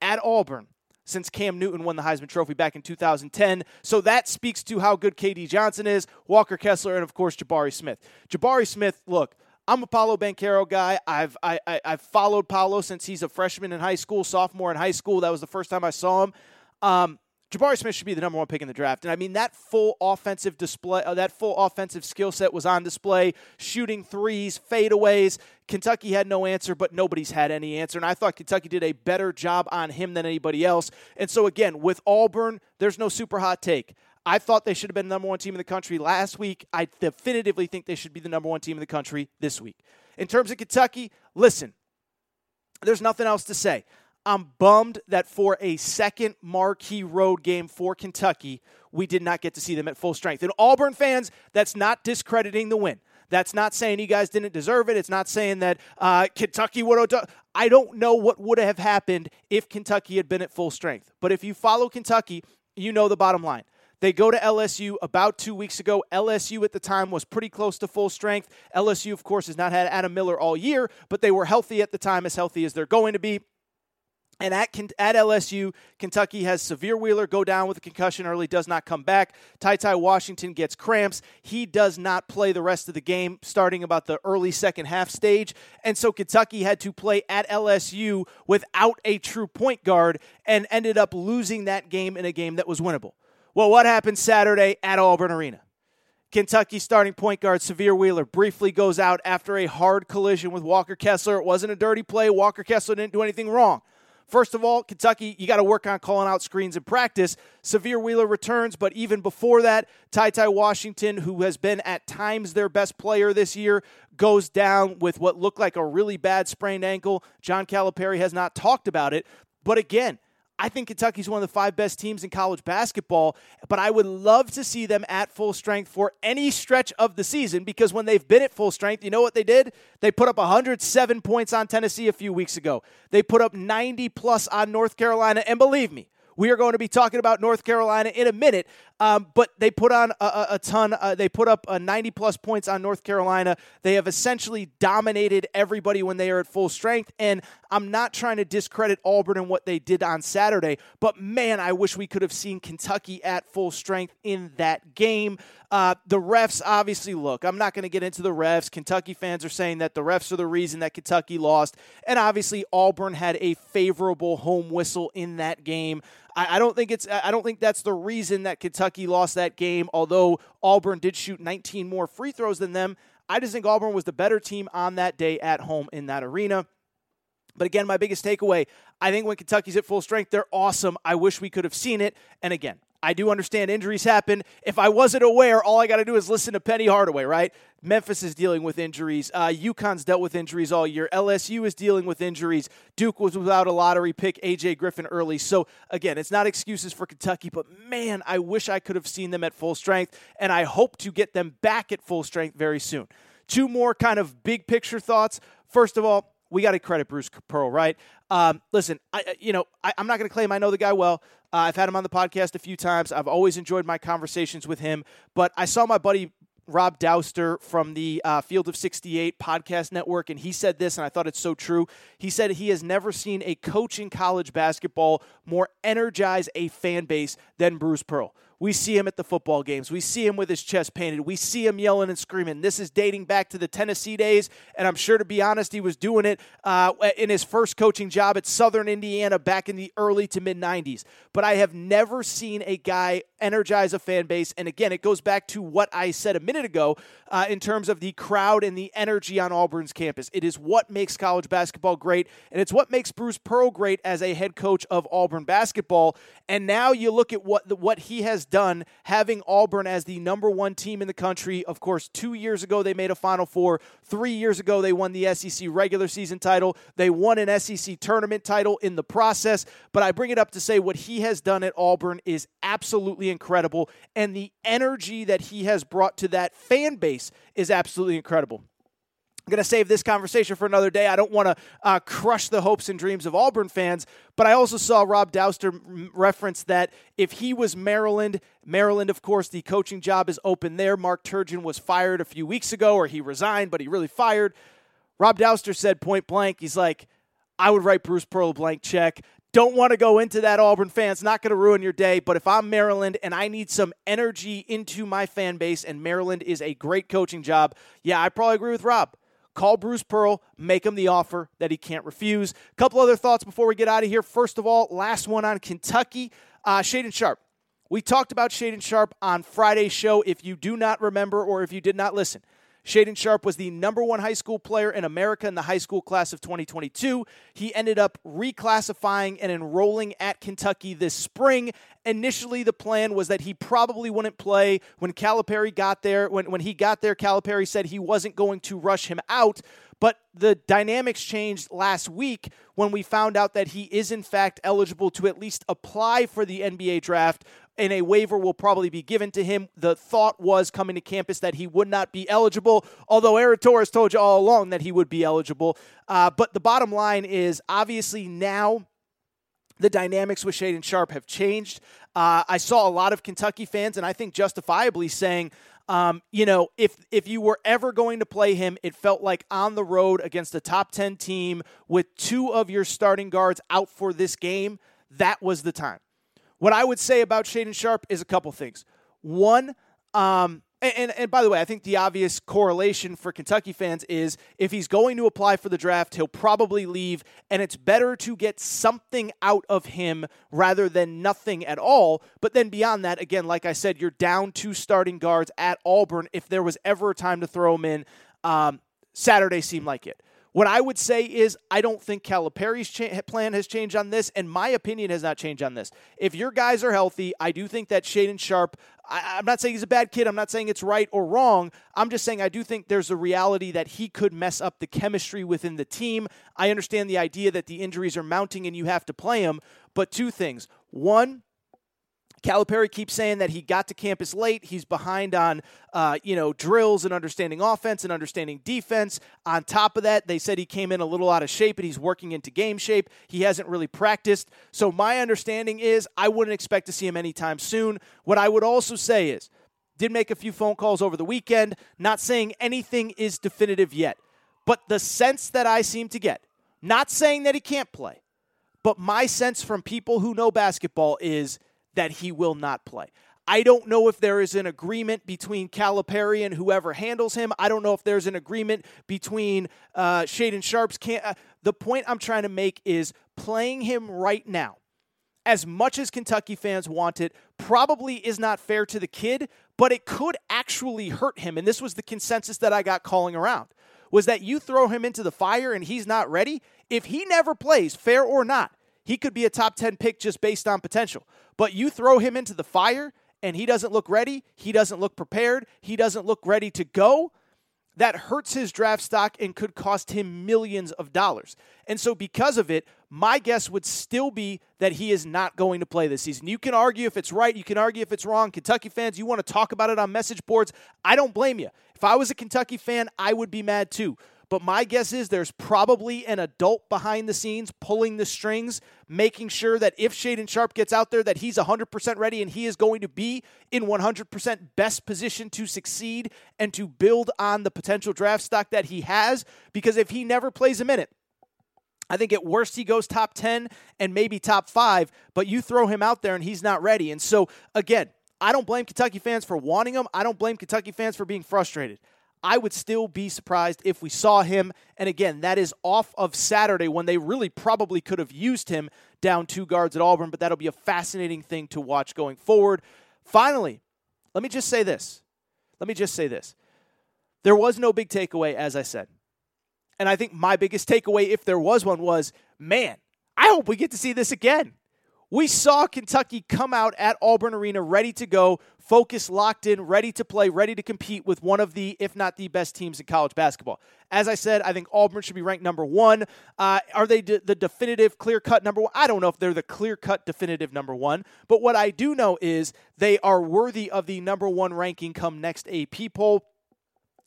at Auburn since Cam Newton won the Heisman Trophy back in 2010. So that speaks to how good KD Johnson is, Walker Kessler, and of course Jabari Smith. Jabari Smith, look, I'm a Paolo Banchero guy. I've I, I, have followed Paolo since he's a freshman in high school, sophomore in high school. That was the first time I saw him. Um, Jabari Smith should be the number one pick in the draft, and I mean that full offensive display, uh, that full offensive skill set was on display. Shooting threes, fadeaways. Kentucky had no answer, but nobody's had any answer, and I thought Kentucky did a better job on him than anybody else. And so again, with Auburn, there's no super hot take. I thought they should have been the number one team in the country last week. I definitively think they should be the number one team in the country this week. In terms of Kentucky, listen, there's nothing else to say. I'm bummed that for a second marquee road game for Kentucky, we did not get to see them at full strength. And Auburn fans, that's not discrediting the win. That's not saying you guys didn't deserve it. It's not saying that uh, Kentucky would have done. I don't know what would have happened if Kentucky had been at full strength. But if you follow Kentucky, you know the bottom line. They go to LSU about two weeks ago. LSU at the time was pretty close to full strength. LSU, of course, has not had Adam Miller all year, but they were healthy at the time, as healthy as they're going to be. And at, at LSU, Kentucky has Sahvir Wheeler go down with a concussion early, does not come back. Ty Ty Washington gets cramps. He does not play the rest of the game, starting about the early second half stage. And so Kentucky had to play at LSU without a true point guard and ended up losing that game in a game that was winnable. Well, what happened Saturday at Auburn Arena? Kentucky starting point guard Sahvir Wheeler briefly goes out after a hard collision with Walker Kessler. It wasn't a dirty play. Walker Kessler didn't do anything wrong. First of all, Kentucky, you got to work on calling out screens in practice. Sahvir Wheeler returns, but even before that, Ty Ty Washington, who has been at times their best player this year, goes down with what looked like a really bad sprained ankle. John Calipari has not talked about it, but again, I think Kentucky's one of the five best teams in college basketball, but I would love to see them at full strength for any stretch of the season because when they've been at full strength, you know what they did? They put up 107 points on Tennessee a few weeks ago. They put up 90 plus on North Carolina, and believe me, we are going to be talking about North Carolina in a minute, um, but they put on a, a, ton. Uh, they put up uh, 90 plus points on North Carolina. They have essentially dominated everybody when they are at full strength. And I'm not trying to discredit Auburn and what they did on Saturday, but man, I wish we could have seen Kentucky at full strength in that game. Uh, the refs, obviously, look, I'm not going to get into the refs. Kentucky fans are saying that the refs are the reason that Kentucky lost. And obviously, Auburn had a favorable home whistle in that game. I, I don't think it's. I don't think that's the reason that Kentucky lost that game. Although Auburn did shoot 19 more free throws than them, I just think Auburn was the better team on that day at home in that arena. But again, my biggest takeaway I think when Kentucky's at full strength, they're awesome. I wish we could have seen it. And again, I do understand injuries happen. If I wasn't aware, all I got to do is listen to Penny Hardaway, right? Memphis is dealing with injuries. Uh, UConn's dealt with injuries all year. LSU is dealing with injuries. Duke was without a lottery pick, AJ Griffin early. So, again, it's not excuses for Kentucky, but man, I wish I could have seen them at full strength, and I hope to get them back at full strength very soon. Two more kind of big picture thoughts. First of all, we got to credit Bruce Pearl, right? Um, listen, I, you know, I, am not going to claim I know the guy well. Uh, I've had him on the podcast a few times. I've always enjoyed my conversations with him. But I saw my buddy Rob Dauster from the uh, Field of 68 podcast network, and he said this, and I thought it's so true. He said he has never seen a coach in college basketball more energize a fan base than Bruce Pearl. We see him at the football games. We see him with his chest painted. We see him yelling and screaming. This is dating back to the Tennessee days, and I'm sure, to be honest, he was doing it uh, in his first coaching job at Southern Indiana back in the early to mid 90s. But I have never seen a guy energize a fan base. And again, it goes back to what I said a minute ago uh, in terms of the crowd and the energy on Auburn's campus. It is what makes college basketball great, and it's what makes Bruce Pearl great as a head coach of Auburn basketball. And now you look at what what he has done, having Auburn as the number one team in the country. Of course, two years ago they made a Final Four. Three years ago they won the SEC regular season title. They won an SEC tournament title in the process. But I bring it up to say what he has done at Auburn is absolutely incredible, and the energy that he has brought to that fan base is absolutely incredible. I'm going to save this conversation for another day. I don't want to uh, crush the hopes and dreams of Auburn fans, but I also saw Rob Dauster reference that if he was Maryland, Maryland, of course, the coaching job is open there. Mark Turgeon was fired a few weeks ago, or he resigned, but he really fired. Rob Dauster said point blank, he's like, I would write Bruce Pearl a blank check. Don't want to go into that Auburn fans. Not going to ruin your day. But if I'm Maryland and I need some energy into my fan base, and Maryland is a great coaching job, yeah, I probably agree with Rob. Call Bruce Pearl, make him the offer that he can't refuse. A couple other thoughts before we get out of here. First of all, last one on Kentucky. Uh, Shaedon Sharpe. We talked about Shaedon Sharpe on Friday's show. If you do not remember or if you did not listen, Shaedon Sharpe was the number one high school player in America in the high school class of 2022. He ended up reclassifying and enrolling at Kentucky this spring. Initially, the plan was that he probably wouldn't play. When Calipari got there, when, when he got there, Calipari said he wasn't going to rush him out. But the dynamics changed last week when we found out that he is, in fact, eligible to at least apply for the NBA draft and a waiver will probably be given to him. The thought was coming to campus that he would not be eligible, although Aaron Torres told you all along that he would be eligible. Uh, but the bottom line is obviously now the dynamics with Shaedon Sharpe have changed. Uh, I saw a lot of Kentucky fans, and I think justifiably saying, um, you know, if if you were ever going to play him, it felt like on the road against a top ten team with two of your starting guards out for this game. That was the time. What I would say about Shaedon Sharpe is a couple things. One, um, and, and, and, by the way, I think the obvious correlation for Kentucky fans is if he's going to apply for the draft, he'll probably leave, and it's better to get something out of him rather than nothing at all. But then beyond that, again, like I said, you're down two starting guards at Auburn. If there was ever a time to throw him in, um, Saturday seemed like it. What I would say is, I don't think Calipari's cha- plan has changed on this, and my opinion has not changed on this. If your guys are healthy, I do think that Shaedon Sharpe, I, I'm not saying he's a bad kid. I'm not saying it's right or wrong. I'm just saying I do think there's a reality that he could mess up the chemistry within the team. I understand the idea that the injuries are mounting and you have to play him, but two things. One, Calipari keeps saying that he got to campus late. He's behind on, uh, you know, drills and understanding offense and understanding defense. On top of that, they said he came in a little out of shape and he's working into game shape. He hasn't really practiced. So my understanding is I wouldn't expect to see him anytime soon. What I would also say is, did make a few phone calls over the weekend. Not saying anything is definitive yet, but the sense that I seem to get, not saying that he can't play, but my sense from people who know basketball is that he will not play. I don't know if there is an agreement between Calipari and whoever handles him. I don't know if there's an agreement between uh, Shaedon Sharpe's. Can- uh, the point I'm trying to make is playing him right now, as much as Kentucky fans want it, probably is not fair to the kid, but it could actually hurt him. And this was the consensus that I got calling around was that you throw him into the fire and he's not ready. If he never plays, fair or not, he could be a top 10 pick just based on potential. But you throw him into the fire and he doesn't look ready, he doesn't look prepared, he doesn't look ready to go. That hurts his draft stock and could cost him millions of dollars. And so, because of it, my guess would still be that he is not going to play this season. You can argue if it's right, you can argue if it's wrong. Kentucky fans, you want to talk about it on message boards. I don't blame you. If I was a Kentucky fan, I would be mad too. But my guess is there's probably an adult behind the scenes pulling the strings, making sure that if Shaedon Sharpe gets out there, that he's 100% ready and he is going to be in 100% best position to succeed and to build on the potential draft stock that he has. Because if he never plays a minute, I think at worst he goes top 10 and maybe top five, but you throw him out there and he's not ready. And so, again, I don't blame Kentucky fans for wanting him. I don't blame Kentucky fans for being frustrated. I would still be surprised if we saw him. And again, that is off of Saturday when they really probably could have used him down two guards at Auburn, but that'll be a fascinating thing to watch going forward. Finally, let me just say this. Let me just say this. There was no big takeaway, as I said. And I think my biggest takeaway, if there was one, was man, I hope we get to see this again. We saw Kentucky come out at Auburn Arena ready to go, focused, locked in, ready to play, ready to compete with one of the, if not the best teams in college basketball. As I said, I think Auburn should be ranked number one. Uh, are they d- the definitive, clear cut number one? I don't know if they're the clear cut, definitive number one. But what I do know is they are worthy of the number one ranking come next AP poll.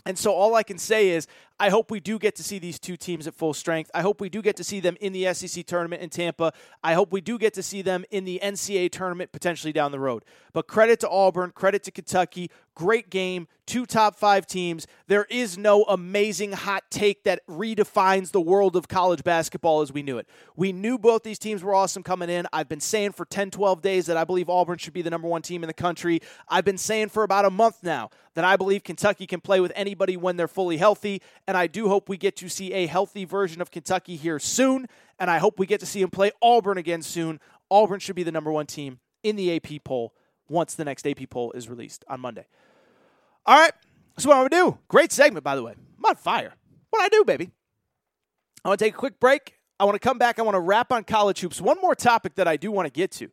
And so all I can say is I hope we do get to see these two teams at full strength. I hope we do get to see them in the SEC tournament in Tampa. I hope we do get to see them in the NCAA tournament potentially down the road. But credit to Auburn, credit to Kentucky. Great game, two top five teams. There is no amazing hot take that redefines the world of college basketball as we knew it. We knew both these teams were awesome coming in. I've been saying for 10, 12 days that I believe Auburn should be the number one team in the country. I've been saying for about a month now that I believe Kentucky can play with anybody when they're fully healthy. And I do hope we get to see a healthy version of Kentucky here soon. And I hope we get to see him play Auburn again soon. Auburn should be the number one team in the AP poll once the next AP poll is released on Monday. All right, So what I'm gonna do. Great segment, by the way. I'm on fire. What I do, baby? I want to take a quick break. I want to come back. I want to wrap on college hoops. One more topic that I do want to get to.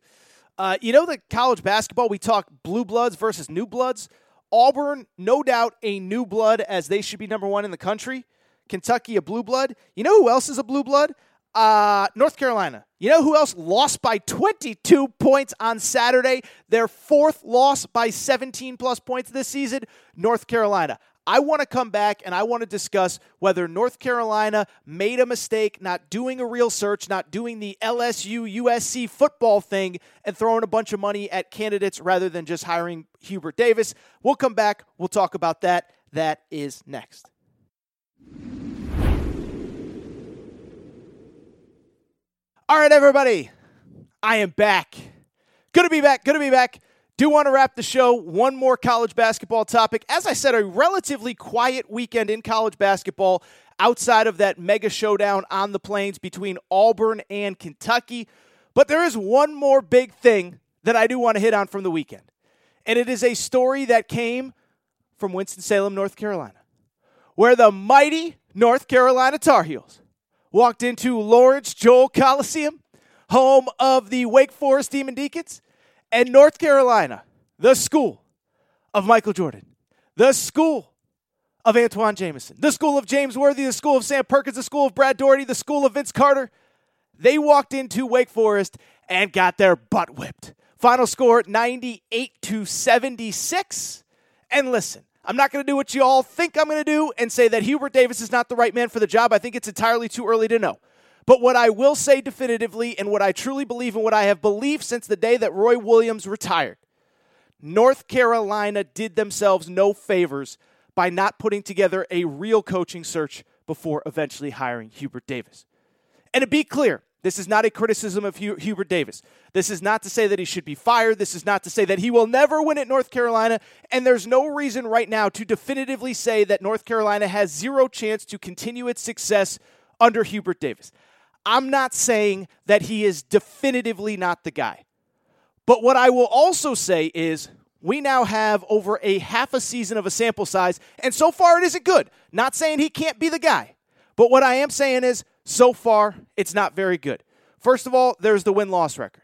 Uh, you know, the college basketball, we talk blue bloods versus new bloods. Auburn, no doubt, a new blood as they should be number one in the country. Kentucky, a blue blood. You know who else is a blue blood? Uh, North Carolina. You know who else lost by 22 points on Saturday? Their fourth loss by 17 plus points this season? North Carolina. I want to come back and I want to discuss whether North Carolina made a mistake not doing a real search, not doing the LSU USC football thing, and throwing a bunch of money at candidates rather than just hiring Hubert Davis. We'll come back. We'll talk about that. That is next. All right, everybody. I am back. Good to be back. Good to be back. Do want to wrap the show. One more college basketball topic. As I said, a relatively quiet weekend in college basketball outside of that mega showdown on the plains between Auburn and Kentucky. But there is one more big thing that I do want to hit on from the weekend. And it is a story that came from Winston-Salem, North Carolina, where the mighty North Carolina Tar Heels walked into Lawrence Joel Coliseum, home of the Wake Forest Demon Deacons, and North Carolina, the school of Michael Jordan, the school of Antawn Jamison, the school of James Worthy, the school of Sam Perkins, the school of Brad Daugherty, the school of Vince Carter. They walked into Wake Forest and got their butt whipped. Final score 98 to 76. And listen, I'm not going to do what you all think I'm going to do and say that Hubert Davis is not the right man for the job. I think it's entirely too early to know. But what I will say definitively and what I truly believe and what I have believed since the day that Roy Williams retired, North Carolina did themselves no favors by not putting together a real coaching search before eventually hiring Hubert Davis. And to be clear, this is not a criticism of Hubert Davis. This is not to say that he should be fired. This is not to say that he will never win at North Carolina. And there's no reason right now to definitively say that North Carolina has zero chance to continue its success under Hubert Davis. I'm not saying that he is definitively not the guy. But what I will also say is we now have over a half a season of a sample size, and so far it isn't good. Not saying he can't be the guy. But what I am saying is so far, it's not very good. First of all, there's the win loss record.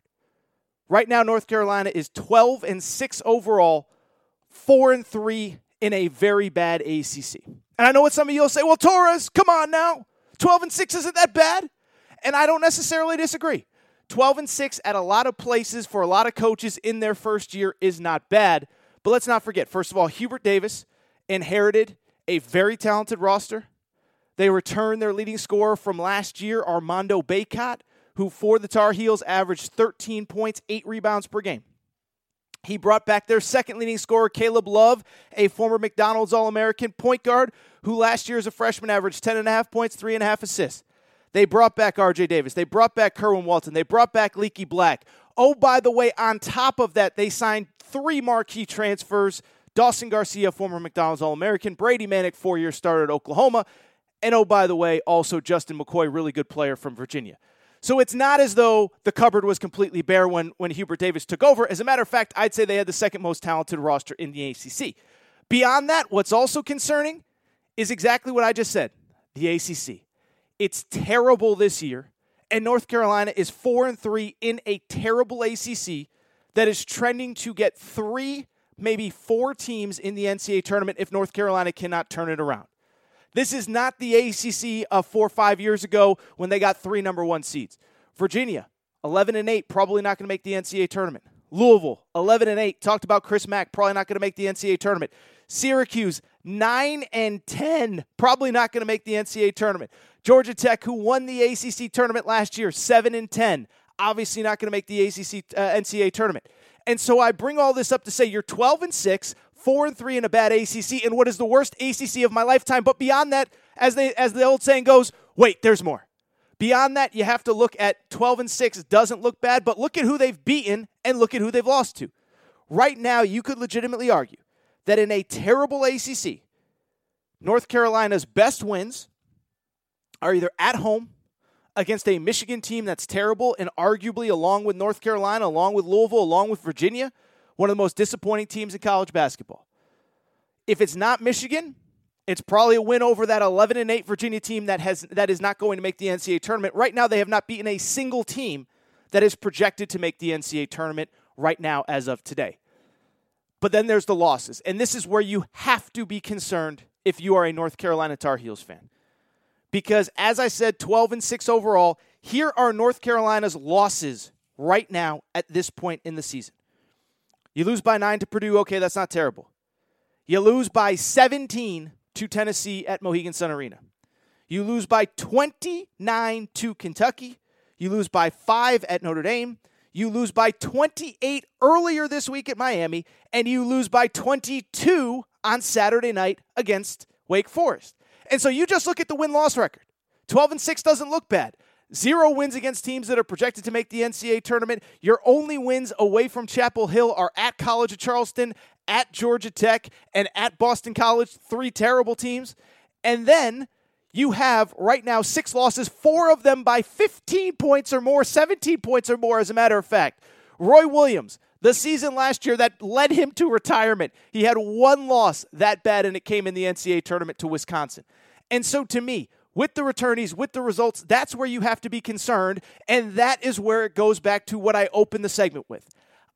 Right now, North Carolina is 12 and 6 overall, 4 and 3 in a very bad ACC. And I know what some of you will say, well, Torres, come on now. 12 and 6 isn't that bad? And I don't necessarily disagree. 12 and 6 at a lot of places for a lot of coaches in their first year is not bad. But let's not forget, first of all, Hubert Davis inherited a very talented roster. They returned their leading scorer from last year, Armando Bacot, who for the Tar Heels averaged 13 points, 8 rebounds per game. He brought back their second leading scorer, Caleb Love, a former McDonald's All American point guard, who last year as a freshman averaged 10.5 points, 3.5 assists. They brought back RJ Davis. They brought back Kerwin Walton. They brought back Leaky Black. Oh, by the way, on top of that, they signed three marquee transfers Dawson Garcia, former McDonald's All American, Brady Manek, four year starter at Oklahoma, and oh, by the way, also Justin McKoy, really good player from Virginia. So it's not as though the cupboard was completely bare when, when Hubert Davis took over. As a matter of fact, I'd say they had the second most talented roster in the ACC. Beyond that, what's also concerning is exactly what I just said the ACC. It's terrible this year, and North Carolina is 4 and 3 in a terrible ACC that is trending to get three, maybe four teams in the NCAA tournament if North Carolina cannot turn it around. This is not the ACC of four or five years ago when they got three number one seeds. Virginia, 11 and 8, probably not going to make the NCAA tournament. Louisville, 11 and 8, talked about Chris Mack, probably not going to make the NCAA tournament. Syracuse, 9 and 10, probably not going to make the NCAA tournament. Georgia Tech, who won the ACC tournament last year, 7 and 10, obviously not going to make the ACC uh, NCAA tournament. And so I bring all this up to say you're 12 and 6, four and three in a bad ACC and what is the worst ACC of my lifetime. But beyond that, as they as the old saying goes, wait, there's more. Beyond that, you have to look at 12 and 6 doesn't look bad, but look at who they've beaten and look at who they've lost to. Right now, you could legitimately argue that in a terrible ACC, North Carolina's best wins are either at home against a Michigan team that's terrible and arguably along with North Carolina, along with Louisville, along with Virginia, one of the most disappointing teams in college basketball. If it's not Michigan, it's probably a win over that 11 and 8 Virginia team that has that is not going to make the NCAA tournament. Right now they have not beaten a single team that is projected to make the NCAA tournament right now as of today. But then there's the losses. And this is where you have to be concerned if you are a North Carolina Tar Heels fan. Because as I said 12 and 6 overall, here are North Carolina's losses right now at this point in the season. You lose by nine to Purdue. Okay, that's not terrible. You lose by 17 to Tennessee at Mohegan Sun Arena. You lose by 29 to Kentucky. You lose by five at Notre Dame. You lose by 28 earlier this week at Miami. And you lose by 22 on Saturday night against Wake Forest. And so you just look at the win loss record. 12 and 6 doesn't look bad. Zero wins against teams that are projected to make the NCAA tournament. Your only wins away from Chapel Hill are at College of Charleston, at Georgia Tech, and at Boston College. Three terrible teams. And then you have right now six losses, four of them by 15 points or more, 17 points or more, as a matter of fact. Roy Williams, the season last year that led him to retirement, he had one loss that bad, and it came in the NCAA tournament to Wisconsin. And so to me, with the returnees, with the results, that's where you have to be concerned. And that is where it goes back to what I opened the segment with.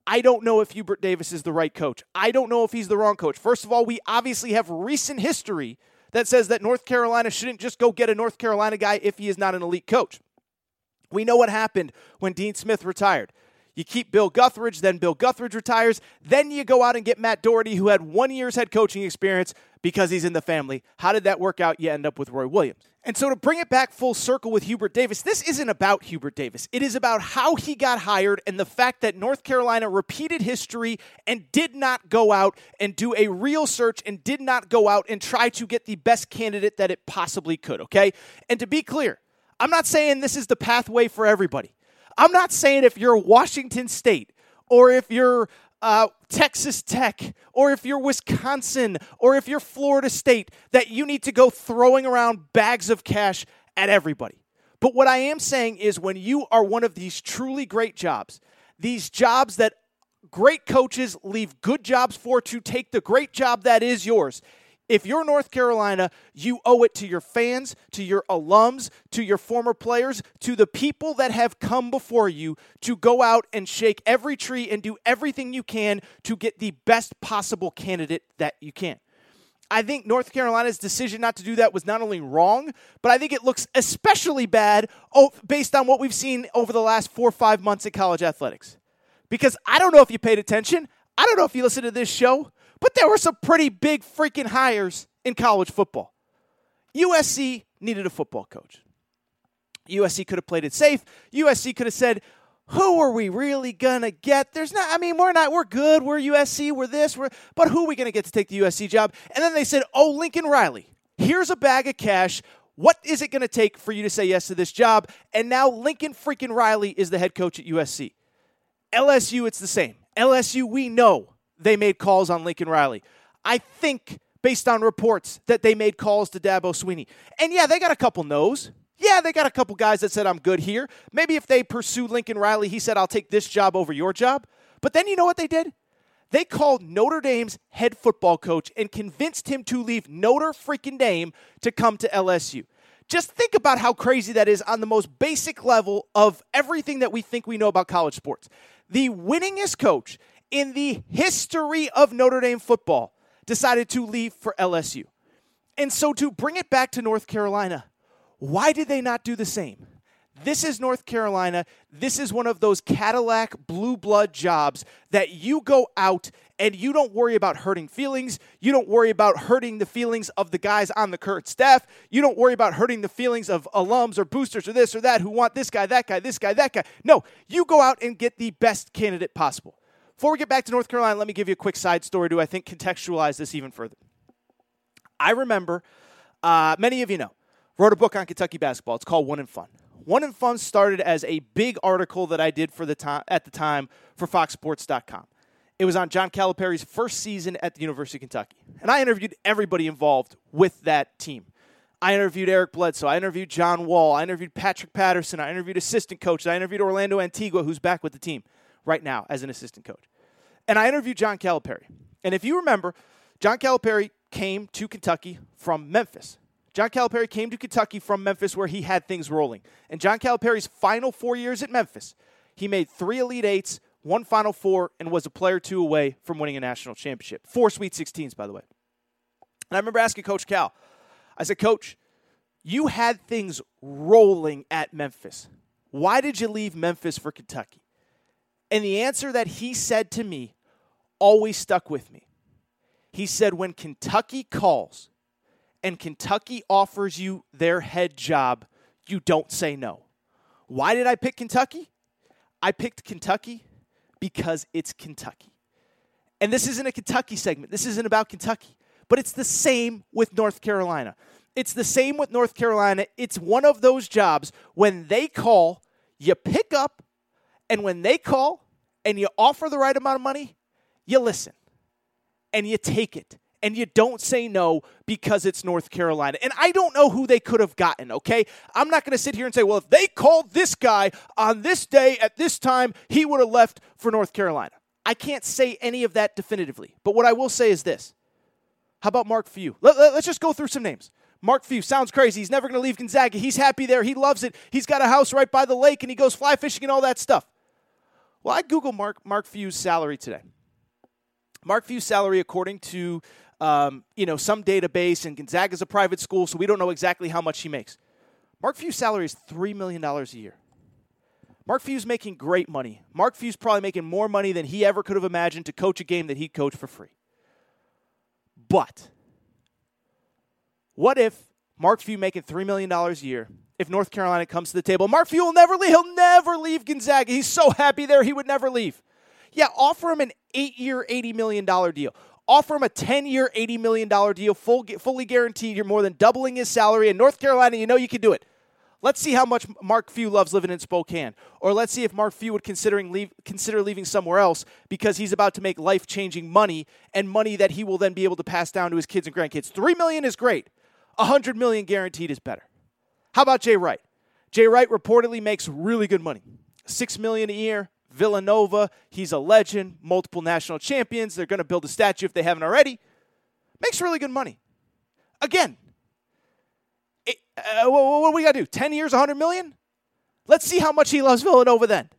I don't know if Hubert Davis is the right coach. I don't know if he's the wrong coach. First of all, we obviously have recent history that says that North Carolina shouldn't just go get a North Carolina guy if he is not an elite coach. We know what happened when Dean Smith retired. You keep Bill Guthridge, then Bill Guthridge retires. Then you go out and get Matt Doherty, who had one year's head coaching experience because he's in the family. How did that work out? You end up with Roy Williams. And so to bring it back full circle with Hubert Davis, this isn't about Hubert Davis. It is about how he got hired and the fact that North Carolina repeated history and did not go out and do a real search and did not go out and try to get the best candidate that it possibly could, okay? And to be clear, I'm not saying this is the pathway for everybody. I'm not saying if you're Washington State or if you're uh, Texas Tech or if you're Wisconsin or if you're Florida State that you need to go throwing around bags of cash at everybody. But what I am saying is when you are one of these truly great jobs, these jobs that great coaches leave good jobs for to take the great job that is yours. If you're North Carolina, you owe it to your fans, to your alums, to your former players, to the people that have come before you to go out and shake every tree and do everything you can to get the best possible candidate that you can. I think North Carolina's decision not to do that was not only wrong, but I think it looks especially bad based on what we've seen over the last four or five months in college athletics. Because I don't know if you paid attention. I don't know if you listened to this show. But there were some pretty big freaking hires in college football. USC needed a football coach. USC could have played it safe. USC could have said, who are we really gonna get? There's not. I mean, we're not. We're good. We're USC. We're this. We're. But who are we gonna get to take the USC job? And then they said, "Oh, Lincoln Riley. Here's a bag of cash. What is it gonna take for you to say yes to this job?" And now Lincoln freaking Riley is the head coach at USC. LSU, it's the same. LSU, we know they made calls on Lincoln Riley. I think, based on reports, that they made calls to Dabo Swinney. And yeah, they got a couple no's. Yeah, they got a couple guys that said, I'm good here. Maybe if they pursue Lincoln Riley, he said, I'll take this job over your job. But then you know what they did? They called Notre Dame's head football coach and convinced him to leave Notre freaking Dame to come to LSU. Just think about how crazy that is on the most basic level of everything that we think we know about college sports. The winningest coach in the history of Notre Dame football decided to leave for LSU. And so, to bring it back to North Carolina, why did they not do the same? This is North Carolina. This is one of those Cadillac blue blood jobs that you go out and you don't worry about hurting feelings. You don't worry about hurting the feelings of the guys on the current staff. You don't worry about hurting the feelings of alums or boosters or this or that who want this guy, that guy, this guy, that guy. No, you go out and get the best candidate possible. Before we get back to North Carolina, let me give you a quick side story to, I think, contextualize this even further. I remember, uh, many of you know, wrote a book on Kentucky basketball. It's called One and Fun. One and Fun started as a big article that I did for the time at the time for FoxSports.com. It was on John Calipari's first season at the University of Kentucky, and I interviewed everybody involved with that team. I interviewed Eric Bledsoe. I interviewed John Wall. I interviewed Patrick Patterson. I interviewed assistant coaches. I interviewed Orlando Antigua, who's back with the team right now as an assistant coach. And I interviewed John Calipari. And if you remember, John Calipari came to Kentucky from Memphis. John Calipari came to Kentucky from Memphis where he had things rolling. And John Calipari's final four years at Memphis, he made three Elite Eights, one Final Four, and was a player two away from winning a national championship. Four Sweet 16s, by the way. And I remember asking Coach Cal, I said, Coach, you had things rolling at Memphis. Why did you leave Memphis for Kentucky? And the answer that he said to me always stuck with me. He said, When Kentucky calls and Kentucky offers you their head job, you don't say no. Why did I pick Kentucky? I picked Kentucky because it's Kentucky. And this isn't a Kentucky segment. This isn't about Kentucky. But it's the same with North Carolina. It's the same with North Carolina. It's one of those jobs when they call, you pick up, and when they call, and you offer the right amount of money, you listen and you take it and you don't say no because it's North Carolina. And I don't know who they could have gotten, okay? I'm not going to sit here and say, well, if they called this guy on this day at this time, he would have left for North Carolina. I can't say any of that definitively. But what I will say is this How about Mark Few? Let, us just go through some names. Mark Few sounds crazy. He's never going to leave Gonzaga. He's happy there. He loves it. He's got a house right by the lake and he goes fly fishing and all that stuff. Well, I Google Mark, Mark Few's salary today. Mark Few's salary, according to um, you know some database, and Gonzaga is a private school, so we don't know exactly how much he makes. Mark Few's salary is $3 million a year. Mark Few's making great money. Mark Few's probably making more money than he ever could have imagined to coach a game that he'd coach for free. But what if Mark Few making $3 million a year, if North Carolina comes to the table, Mark Few will never leave. He'll never leave Gonzaga. He's so happy there, he would never leave. Yeah, offer him an eight year, $80 million deal. Offer him a 10 year, $80 million deal, full, fully guaranteed. You're more than doubling his salary. In North Carolina, you know you can do it. Let's see how much Mark Few loves living in Spokane. Or let's see if Mark Few would considering leave, consider leaving somewhere else because he's about to make life changing money and money that he will then be able to pass down to his kids and grandkids. Three million is great. A hundred million guaranteed is better. How about Jay Wright? Jay Wright reportedly makes really good money. Six million a year. Villanova, he's a legend, multiple national champions. They're going to build a statue if they haven't already. Makes really good money. Again, it, uh, what, do we got to do? 10 years, 100 million? Let's see how much he loves Villanova then.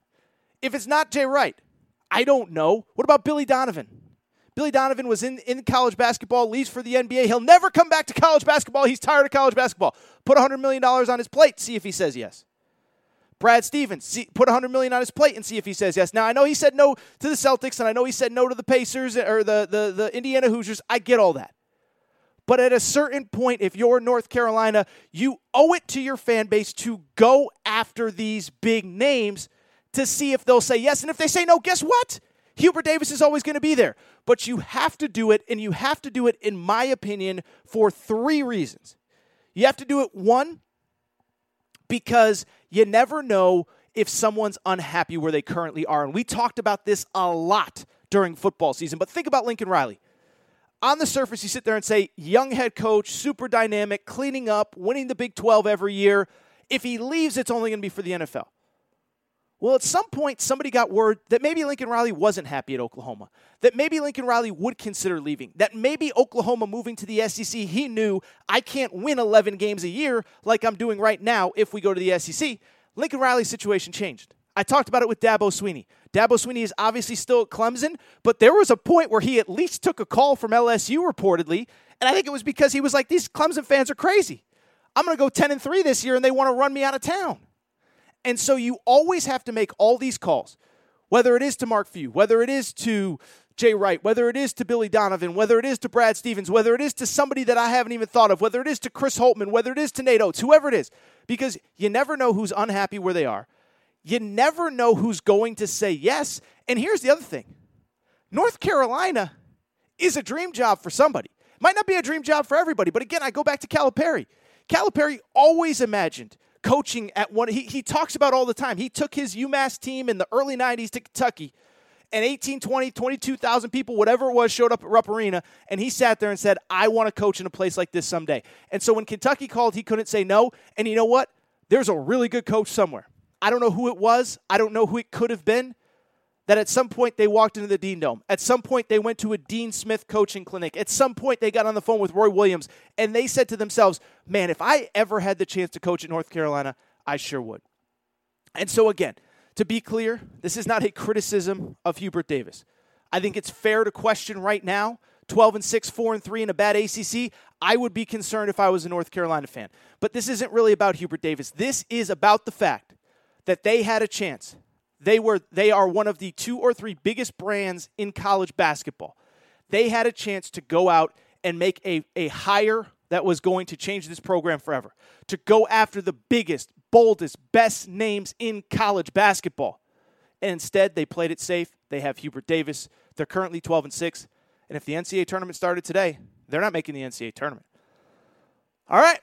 If it's not Jay Wright, I don't know. What about Billy Donovan? Billy Donovan was in, in college basketball, leaves for the NBA. He'll never come back to college basketball. He's tired of college basketball. Put $100 million on his plate, see if he says yes. Brad Stevens, see, put 100 million on his plate and see if he says yes. Now, I know he said no to the Celtics, and I know he said no to the Pacers or the, the, the Indiana Hoosiers. I get all that. But at a certain point, if you're North Carolina, you owe it to your fan base to go after these big names to see if they'll say yes. And if they say no, guess what? Hubert Davis is always going to be there. But you have to do it, and you have to do it, in my opinion, for three reasons. You have to do it, one, because you never know if someone's unhappy where they currently are. And we talked about this a lot during football season. But think about Lincoln Riley on the surface, you sit there and say, young head coach, super dynamic, cleaning up, winning the Big 12 every year. If he leaves, it's only going to be for the NFL. Well, at some point, somebody got word that maybe Lincoln Riley wasn't happy at Oklahoma, that maybe Lincoln Riley would consider leaving, that maybe Oklahoma moving to the SEC, he knew I can't win 11 games a year like I'm doing right now if we go to the SEC. Lincoln Riley's situation changed. I talked about it with Dabo Swinney. Dabo Swinney is obviously still at Clemson, but there was a point where he at least took a call from LSU reportedly, and I think it was because he was like, "These Clemson fans are crazy. I'm going to go 10 and 3 this year and they want to run me out of town." And so you always have to make all these calls, whether it is to Mark Few, whether it is to Jay Wright, whether it is to Billy Donovan, whether it is to Brad Stevens, whether it is to somebody that I haven't even thought of, whether it is to Chris Holtmann, whether it is to Nate Oats, whoever it is, because you never know who's unhappy where they are. You never know who's going to say yes. And here's the other thing North Carolina is a dream job for somebody. Might not be a dream job for everybody, but again, I go back to Calipari. Calipari always imagined coaching at one. He, he talks about all the time. He took his UMass team in the early 90s to Kentucky, and 18, 20, 22,000 people, whatever it was, showed up at Rupp Arena, and he sat there and said, I want to coach in a place like this someday. And so when Kentucky called, he couldn't say no. And you know what? There's a really good coach somewhere. I don't know who it was. I don't know who it could have been. That at some point they walked into the Dean Dome. At some point they went to a Dean Smith coaching clinic. At some point they got on the phone with Roy Williams and they said to themselves, man, if I ever had the chance to coach at North Carolina, I sure would. And so, again, to be clear, this is not a criticism of Hubert Davis. I think it's fair to question right now 12 and 6, 4 and 3 in a bad ACC, I would be concerned if I was a North Carolina fan. But this isn't really about Hubert Davis. This is about the fact that they had a chance. They were they are one of the two or three biggest brands in college basketball. They had a chance to go out and make a, a hire that was going to change this program forever. To go after the biggest, boldest, best names in college basketball. And instead they played it safe. They have Hubert Davis. They're currently 12 and 6. And if the NCAA tournament started today, they're not making the NCAA tournament. All right.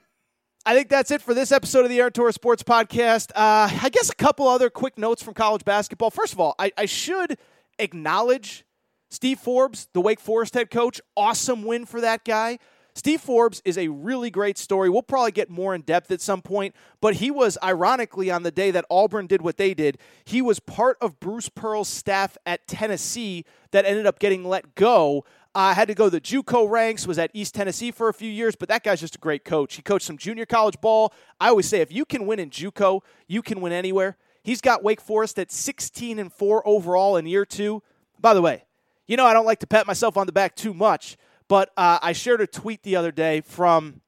I think that's it for this episode of the Aaron Torres Sports Podcast. Uh, I guess a couple other quick notes from college basketball. First of all, I, I should acknowledge Steve Forbes, the Wake Forest head coach. Awesome win for that guy. Steve Forbes is a really great story. We'll probably get more in depth at some point, but he was ironically on the day that Auburn did what they did, he was part of Bruce Pearl's staff at Tennessee that ended up getting let go I had to go the JUCO ranks. Was at East Tennessee for a few years, but that guy's just a great coach. He coached some junior college ball. I always say if you can win in JUCO, you can win anywhere. He's got Wake Forest at 16 and four overall in year two. By the way, you know I don't like to pat myself on the back too much, but uh, I shared a tweet the other day from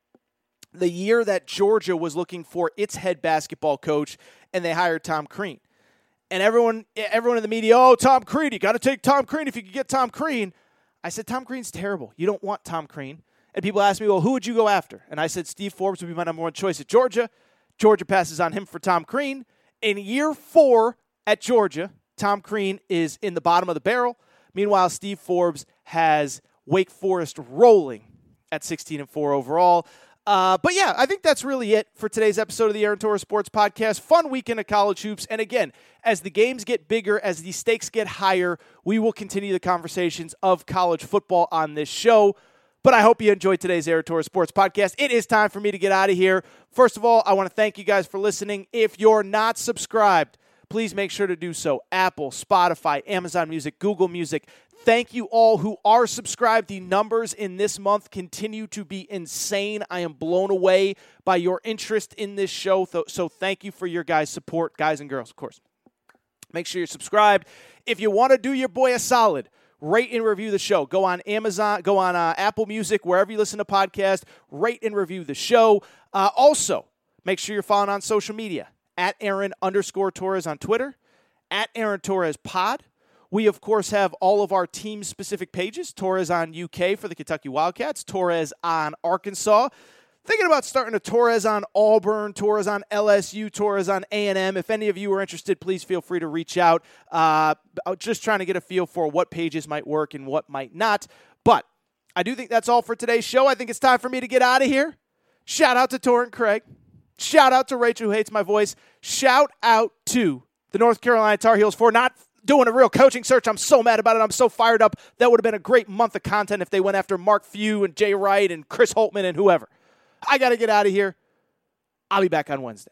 the year that Georgia was looking for its head basketball coach, and they hired Tom Crean. And everyone, everyone in the media, oh, Tom Crean, you got to take Tom Crean if you can get Tom Crean. I said, Tom Crean's terrible. You don't want Tom Crean. And people ask me, well, who would you go after? And I said, Steve Forbes would be my number one choice at Georgia. Georgia passes on him for Tom Crean. In year four at Georgia, Tom Crean is in the bottom of the barrel. Meanwhile, Steve Forbes has Wake Forest rolling at 16 and 4 overall. Uh, but yeah, I think that's really it for today's episode of the Aaron Torres Sports Podcast. Fun weekend of college hoops. And again, as the games get bigger, as the stakes get higher, we will continue the conversations of college football on this show. But I hope you enjoyed today's Torres Sports Podcast. It is time for me to get out of here. First of all, I want to thank you guys for listening. If you're not subscribed, please make sure to do so. Apple, Spotify, Amazon Music, Google Music. Thank you all who are subscribed. The numbers in this month continue to be insane. I am blown away by your interest in this show. So thank you for your guys' support, guys and girls, of course. Make sure you're subscribed. If you want to do your boy a solid, rate and review the show. Go on Amazon, go on uh, Apple Music, wherever you listen to podcasts, rate and review the show. Uh, also, make sure you're following on social media at Aaron underscore Torres on Twitter, at Aaron Torres Pod. We, of course, have all of our team specific pages Torres on UK for the Kentucky Wildcats, Torres on Arkansas. Thinking about starting a Torres on Auburn, Torres on LSU, Torres on A&M. If any of you are interested, please feel free to reach out. Uh, just trying to get a feel for what pages might work and what might not. But I do think that's all for today's show. I think it's time for me to get out of here. Shout out to Torrent Craig. Shout out to Rachel who hates my voice. Shout out to the North Carolina Tar Heels for not doing a real coaching search. I'm so mad about it. I'm so fired up. That would have been a great month of content if they went after Mark Few and Jay Wright and Chris Holtmann and whoever. I got to get out of here. I'll be back on Wednesday.